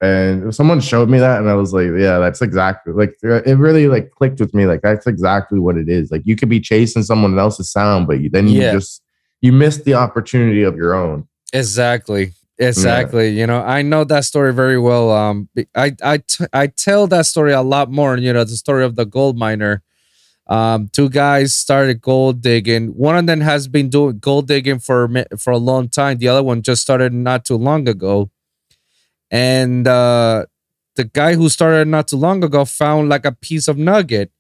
and someone showed me that, and I was like, yeah, that's exactly like it. Really like clicked with me. Like that's exactly what it is. Like you could be chasing someone else's sound, but you, then Yeah. you just you miss the opportunity of your own. exactly. Exactly. You know, I know that story very well. Um, I I t- I tell that story a lot more. You know, the story of the gold miner. Um, two guys started gold digging. One of them has been doing gold digging for for a long time. The other one just started not too long ago. And uh, the guy who started not too long ago found like a piece of nugget,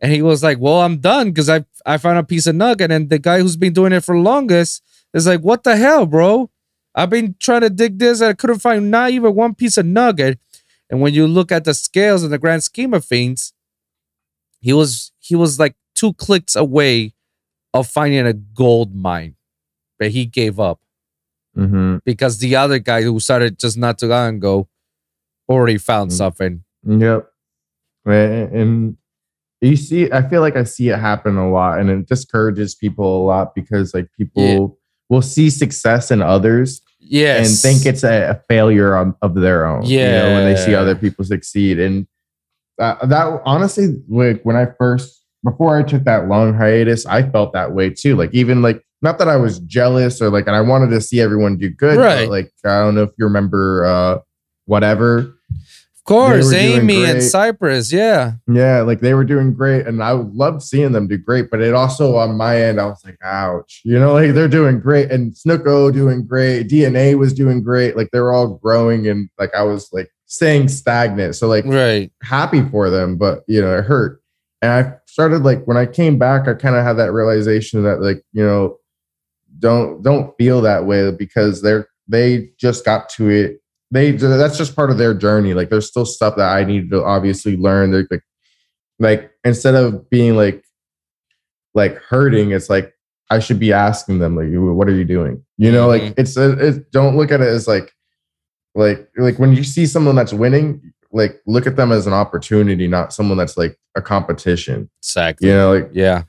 and he was like, "Well, I'm done because I I found a piece of nugget." And the guy who's been doing it for longest is like, "What the hell, bro? I've been trying to dig this and I couldn't find not even one piece of nugget." And when you look at the scales in the grand scheme of things, he was he was like two clicks away of finding a gold mine, but he gave up Mm-hmm. because the other guy who started just not too long ago already found Mm. something. Yep. And, and you see, I feel like I see it happen a lot, and it discourages people a lot because like people will see success in others Yes, and think it's a, a failure on, of their own. you know, when they see other people succeed, and uh, that honestly, like when I first before I took that long hiatus, I felt that way too. Like even like not that I was jealous or like, and I wanted to see everyone do good. Right. But like I don't know if you remember, uh, whatever. Of course, Amy and. Cypress. Yeah. Yeah, like they were doing great, and I loved seeing them do great. But it also on my end, I was like, ouch, you know, like they're doing great, and Snooko doing great, DNA was doing great, like they were all growing, and like I was like staying stagnant. So like Right. happy for them, but you know, it hurt. And I started like when I came back, I kind of had that realization that like, you know, don't don't feel that way because they're they just got to it. They that's just part of their journey. Like there's still stuff that I need to obviously learn. They're like like instead of being like like hurting, it's like I should be asking them like, what are you doing? You know, like mm-hmm. it's uh, a, it, don't look at it as like like like when you see someone that's winning like look at them as an opportunity not someone that's like a competition Exactly. you know like Yeah.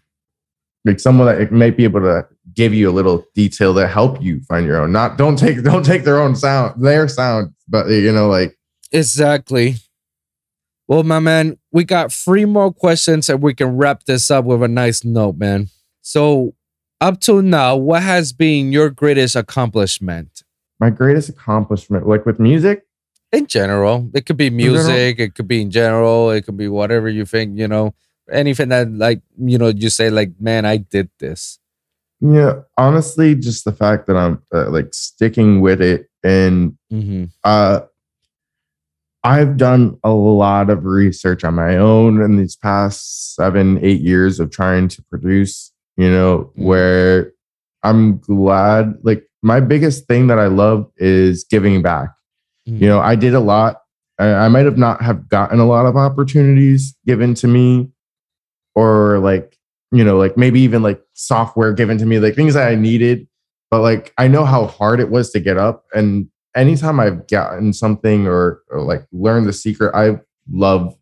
like someone that might be able to give you a little detail to help you find your own not don't take don't take their own sound their sound but you know like Exactly. Well, my man, we got three more questions and we can wrap this up with a nice note, man. So, up till now, what has been your greatest accomplishment my greatest accomplishment like with music in general? It could be music, it could be in general, it could be whatever you think, you know, anything that, like, you know, you say, like, man, I did this. Yeah honestly just the fact that i'm uh, like sticking with it and Mm-hmm. uh I've done a lot of research on my own in these past seven, eight years of trying to produce, you know, Mm. where I'm glad. Like, my biggest thing that I love is giving back. You know, I did a lot. I, I might have not have gotten a lot of opportunities given to me, or like, you know, like maybe even like software given to me, like things that I needed. But like, I know how hard it was to get up. And anytime I've gotten something or, or like learned the secret, I love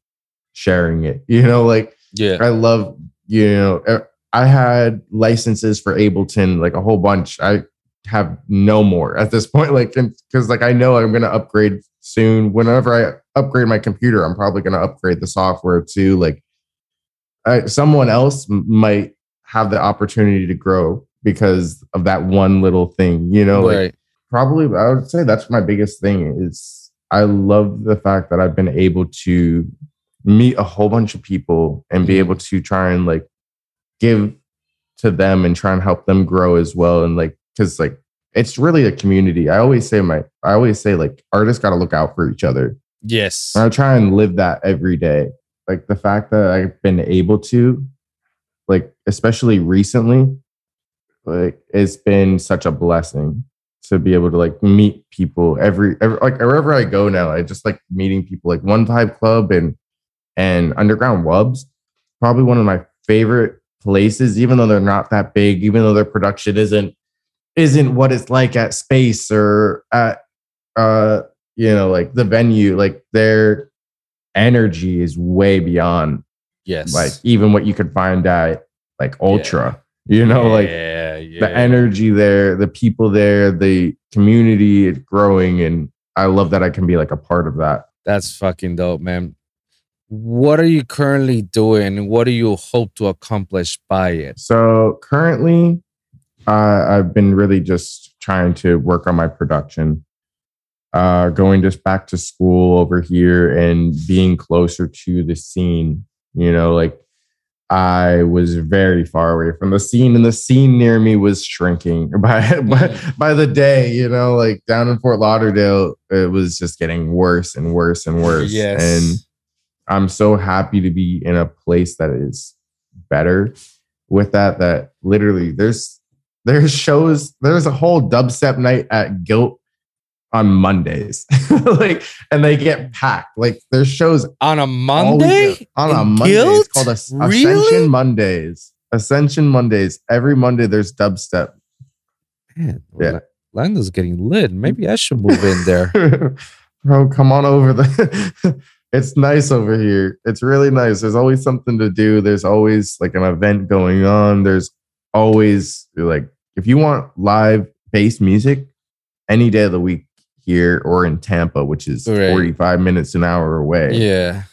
sharing it. You know, like yeah. I love, you know, I had licenses for Ableton, like a whole bunch. I have no more at this point, like, because like I know I'm to upgrade soon. Whenever I upgrade my computer, I'm probably to upgrade the software too. Like, I, someone else might have the opportunity to grow because of that one little thing, you know, like probably I would say that's my biggest thing is I love the fact that I've been able to meet a whole bunch of people and be Mhm. able to try and like give to them and try and help them grow as well and like cuz like it's really a community. I always say my I always say like artists got to look out for each other. Yes. And I try and live that every day. Like the fact that I've been able to, like, especially recently, like, it's been such a blessing to be able to like meet people every, every like wherever I go now. I just like meeting people like One Vibe Club and and Underground Wubs. Probably one of my favorite places, even though they're not that big, even though their production isn't isn't what it's like at Space or at uh you know like the venue like their energy is way beyond yes. like even what you could find at like ultra you know like yeah, yeah. the energy there the people there the community is growing and i love that i can be like a part of that That's fucking dope, man. What are you currently doing? What do you hope to accomplish by it? so currently uh, i've been really just trying to work on my production uh, going just back to school over here and being closer to the scene you know like i was very far away from the scene and the scene near me was shrinking by by, by the day you know like down in fort lauderdale it was just getting worse and worse and worse Yes. and i'm so happy to be in a place that is better with that that literally there's there's shows there's a whole dubstep night at gilt on mondays. Like and they get packed. Like there's shows On a Monday? on a monday. It's called As- Really? ascension mondays. Ascension mondays. Every monday there's dubstep. Man, Yeah. La- Lando's getting lit. Maybe I should move in there. bro come on over the it's nice over here. It's really nice. There's always something to do. There's always like an event going on. There's always like if you want live bass music any day of the week here or in tampa which is Right. 45 minutes an hour away yeah.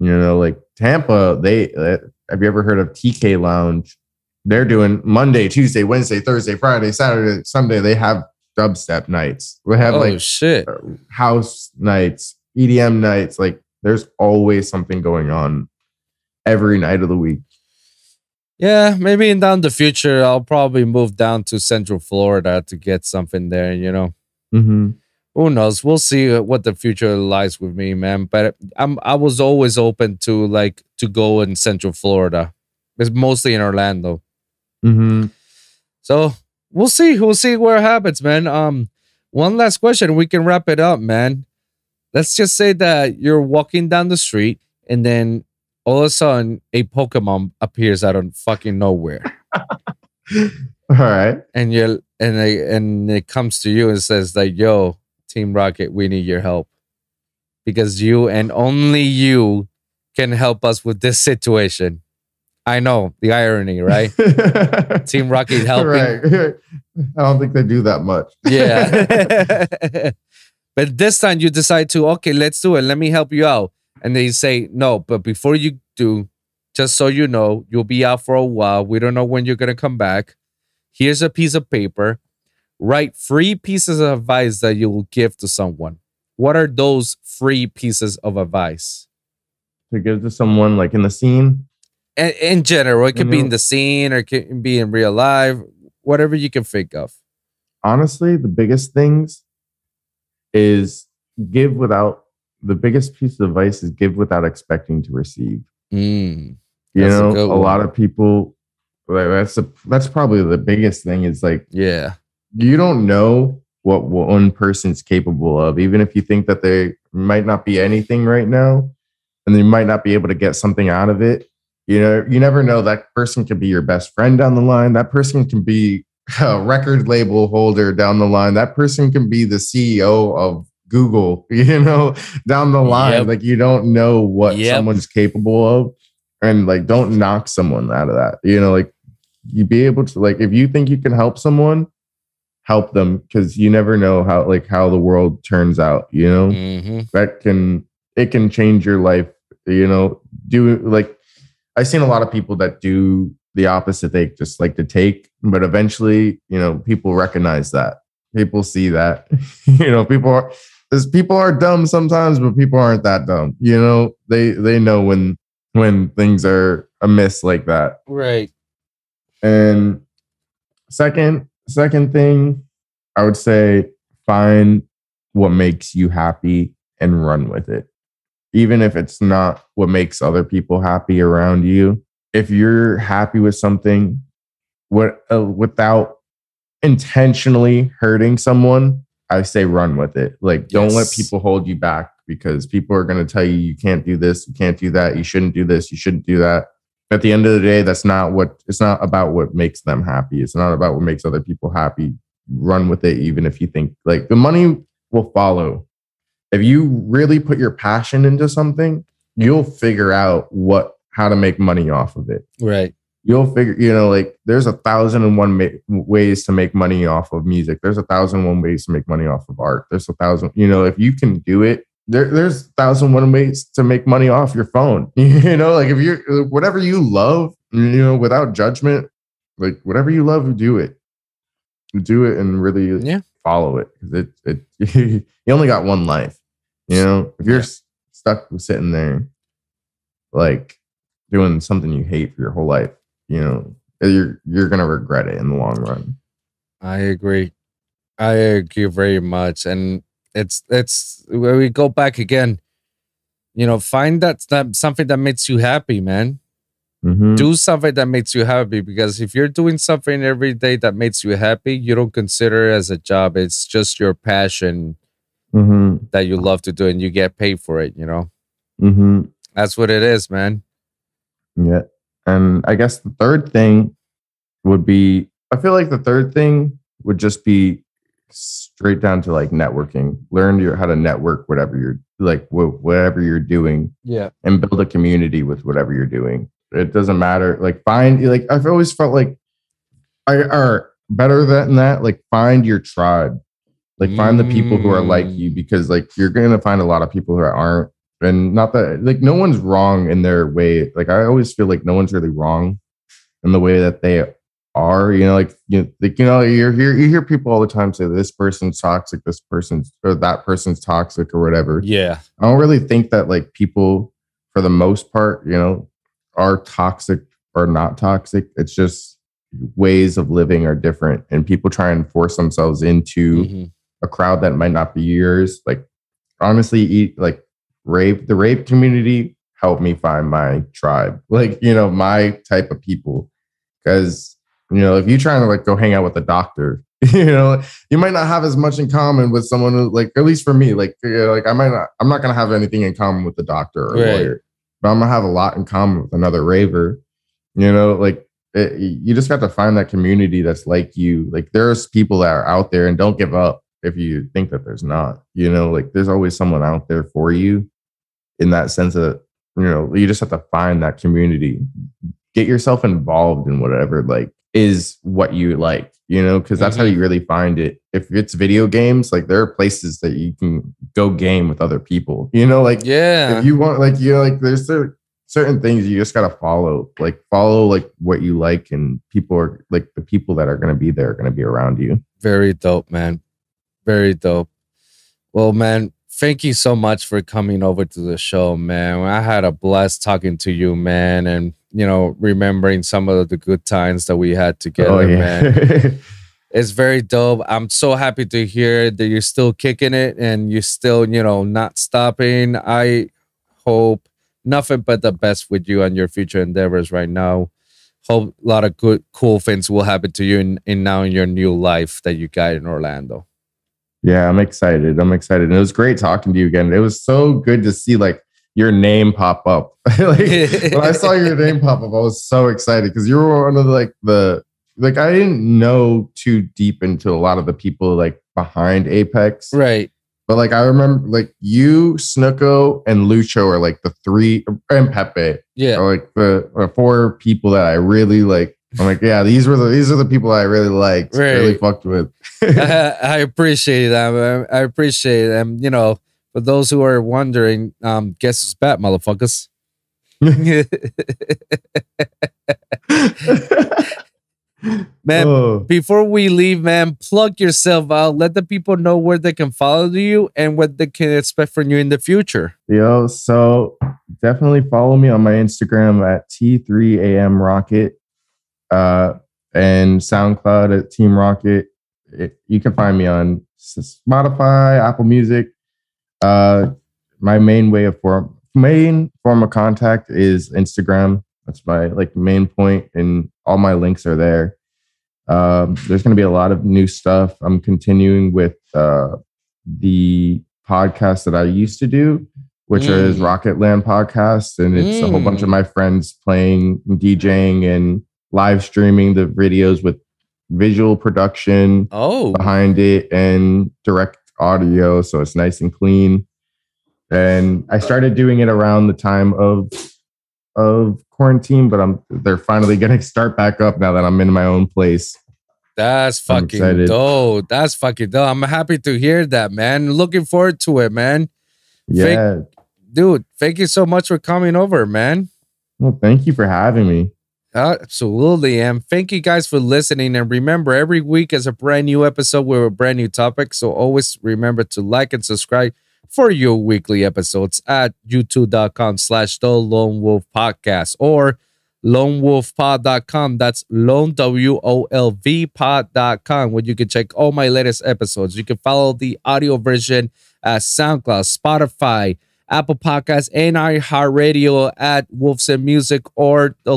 you know like tampa they uh, have you ever heard of tk lounge they're doing monday tuesday wednesday thursday friday saturday sunday they have dubstep nights we have oh like shit. house nights, EDM nights. Like there's always something going on every night of the week. Yeah, maybe in down the future, I'll probably move down to Central Florida to get something there. You know, Mm-hmm. Who knows? We'll see uh, what the future lies with me, man. But I'm I was always open to like to go in Central Florida. It's mostly in Orlando. Mm-hmm. So we'll see. We'll see where it happens, man. Um, one last question. We can wrap it up, man. Let's just say that you're walking down the street and then all of a sudden a Pokemon appears out of fucking nowhere. All right. And you and they, and it comes to you and says like, yo, Team Rocket, we need your help. Because you and only you can help us with this situation. I know the irony, right? Team Rocket helping. Right. I don't think they do that much. Yeah. but this time you decide to, okay, let's do it. Let me help you out. And they say, no, but before you do, just so you know, you'll be out for a while. We don't know when you're going to come back. Here's a piece of paper. Write three pieces of advice that you will give to someone. What are those three pieces of advice? to give to someone like in the scene. In, in general, it could be in the scene or it can be in real life, whatever you can think of. Honestly, the biggest things is give without the biggest piece of advice is give without expecting to receive. Mm, You That's a know, a, lot of people that's a, that's probably the biggest thing is like yeah. You don't know what one person's capable of, even if you think that they might not be anything right now, and they might not be able to get something out of it. You know, you never know. That person could be your best friend down the line. That person can be a record label holder down the line. That person can be the CEO of Google, you know, down the line. Yep. Like you don't know what Yep. someone's capable of. And like don't knock someone out of that. You know, like you be able to like if you think you can help someone, help them because you never know how like how the world turns out, you know? hmm That can it can change your life, you know. Do like I've seen a lot of people that do the opposite they just like to take, but eventually, you know, people recognize that. People see that. you know, people are there's people are dumb sometimes, but people aren't that dumb. You know, they they know when when things are amiss like that. Right. And second, second thing, I would say find what makes you happy and run with it. Even if it's not what makes other people happy around you. If you're happy with something what uh, without intentionally hurting someone, I say run with it. Like don't let people hold you back because people are going to tell you you can't do this, you can't do that, you shouldn't do this, you shouldn't do that at the end of the day, that's not what it's not about what makes them happy. It's not about what makes other people happy. Run with it, even if you think like the money will follow. If you really put your passion into something, you'll figure out what how to make money off of it. Right. You'll figure, you know, like there's a thousand and one ma- ways to make money off of music. There's a thousand and one ways to make money off of art. There's a thousand, you know, if you can do it, there, there's a thousand one ways to make money off your phone. You know, like if you're whatever you love, you know, without judgment, like whatever you love, do it. Do it and really Yeah. follow it. It, it, you only got one life. You know, if you're Yeah. stuck sitting there, like doing something you hate for your whole life, you know, eh, you're you're gonna regret it in the long run. I agree. I agree very much. And it's it's where we go back again. You know, find that, that something that makes you happy, man. Mhm. Do something that makes you happy because if you're doing something every day that makes you happy, you don't consider it as a job. It's just your passion Mhm. that you love to do and you get paid for it, you know? Mhm. That's what it is, man. Yeah. And I guess the third thing would be I feel like the third thing would just be straight down to like networking. Learn your how to network whatever you're like wh- whatever you're doing Yeah. and build a community with whatever you're doing. It doesn't matter. Like find like I've always felt like I are better than that. Like find your tribe. Like find the people who are like you Mm. because like you're gonna find a lot of people who aren't. And not that like no one's wrong in their way. Like I always feel like no one's really wrong in the way that they are. You know, like you, like, you know, you hear you hear people all the time say this person's toxic, this person's or that person's toxic or whatever. Yeah. I don't really think that like people, for the most part, you know, are toxic or not toxic. It's just ways of living are different, and people try and force themselves into Mhm. a crowd that might not be yours. Like honestly, eat like rave. The rave community helped me find my tribe. Like you know, my type of people. Because you know, if you're trying to like go hang out with a doctor, you know, you might not have as much in common with someone who, like at least for me, like you know, like I might not. I'm not gonna have anything in common with the doctor or a Right. lawyer, but I'm gonna have a lot in common with another raver. You know, like eh, it, you just got to find that community that's like you. Like there's people that are out there and don't give up if you think that there's not. You know, like there's always someone out there for you in that sense of, you know, you just have to find that community. Get yourself involved in whatever like is what you like, you know, because that's how Mhm. you really find it. If it's video games, like there are places that you can go game with other people, you know, like Yeah. if you want like you know, like there's certain things you just gotta follow like follow like what you like and people are like the people that are gonna be there are gonna be around you Very dope, man. Very dope. Well, man, thank you so much for coming over to the show, man. I had a blast talking to you, man, and you know, remembering some of the good times that we had together, oh man. It's very dope. I'm so happy to hear that you're still kicking it and you're still, you know, not stopping. I hope nothing but the best with you and your future endeavors right now. Hope a lot of good, cool things will happen to you in, in now in your new life that you got in Orlando. yeah i'm excited i'm excited and it was great talking to you again it was so good to see like your name pop up like when i saw your name pop up i was so excited because you were one of the, like the like i didn't know too deep into a lot of the people like behind apex Right. But like I remember, like you, Snuko, and Lucho are like the three, and Pepe Yeah. are like the, the four people that I really like. I'm like, yeah, these were the these are the people I really liked, really fucked with. I, I appreciate that. man. I appreciate them. You know, for those who are wondering, um, guess who's back, motherfuckers? Man, Oh. before we leave, man, plug yourself out. Let the people know where they can follow you and what they can expect from you in the future. Yo, so definitely follow me on my Instagram at T3am Rockit uh, and SoundCloud at Team Rocket. It, you can find me on Spotify, Apple Music. Uh, my main way of form main form of contact is Instagram. That's my like main point, and all my links are there. Um, there's going to be a lot of new stuff. I'm continuing with uh, the podcast that I used to do, which is Mm. Rocket Land Podcast, and it's a whole bunch of Mm. my friends playing, DJing, and live streaming the videos with visual production Oh, behind it and direct audio, so it's nice and clean. And I started doing it around the time of of quarantine, but I'm they're finally to start back up now that I'm in my own place. that's fucking dope. That's fucking dope. I'm happy to hear that, man. Looking forward to it, man. Yeah. Dude, thank you so much for coming over, man. Well, thank you for having me. Absolutely. And thank you guys for listening. And remember, every week is a brand new episode with a brand new topic. So always remember to like and subscribe for your weekly episodes at youtube.com slash the lone wolv podcast or lonewolvpod.com. That's lone W O L V pod.com where you can check all my latest episodes. You can follow the audio version at SoundCloud, Spotify, Apple Podcasts, and iHeartRadio at Wolvsun Music or the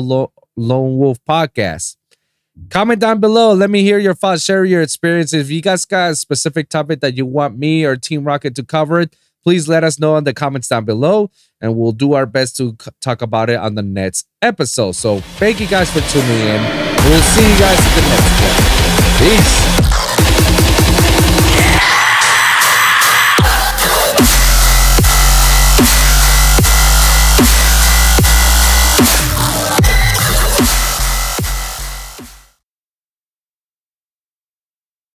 Lone Wolv Podcast. Comment down below. Let me hear your thoughts. Share your experiences. If you guys got a specific topic that you want me or T3am Rockit to cover it, please let us know in the comments down below, and we'll do our best to talk about it on the next episode. So thank you guys for tuning in. We'll see you guys in the next one. Peace.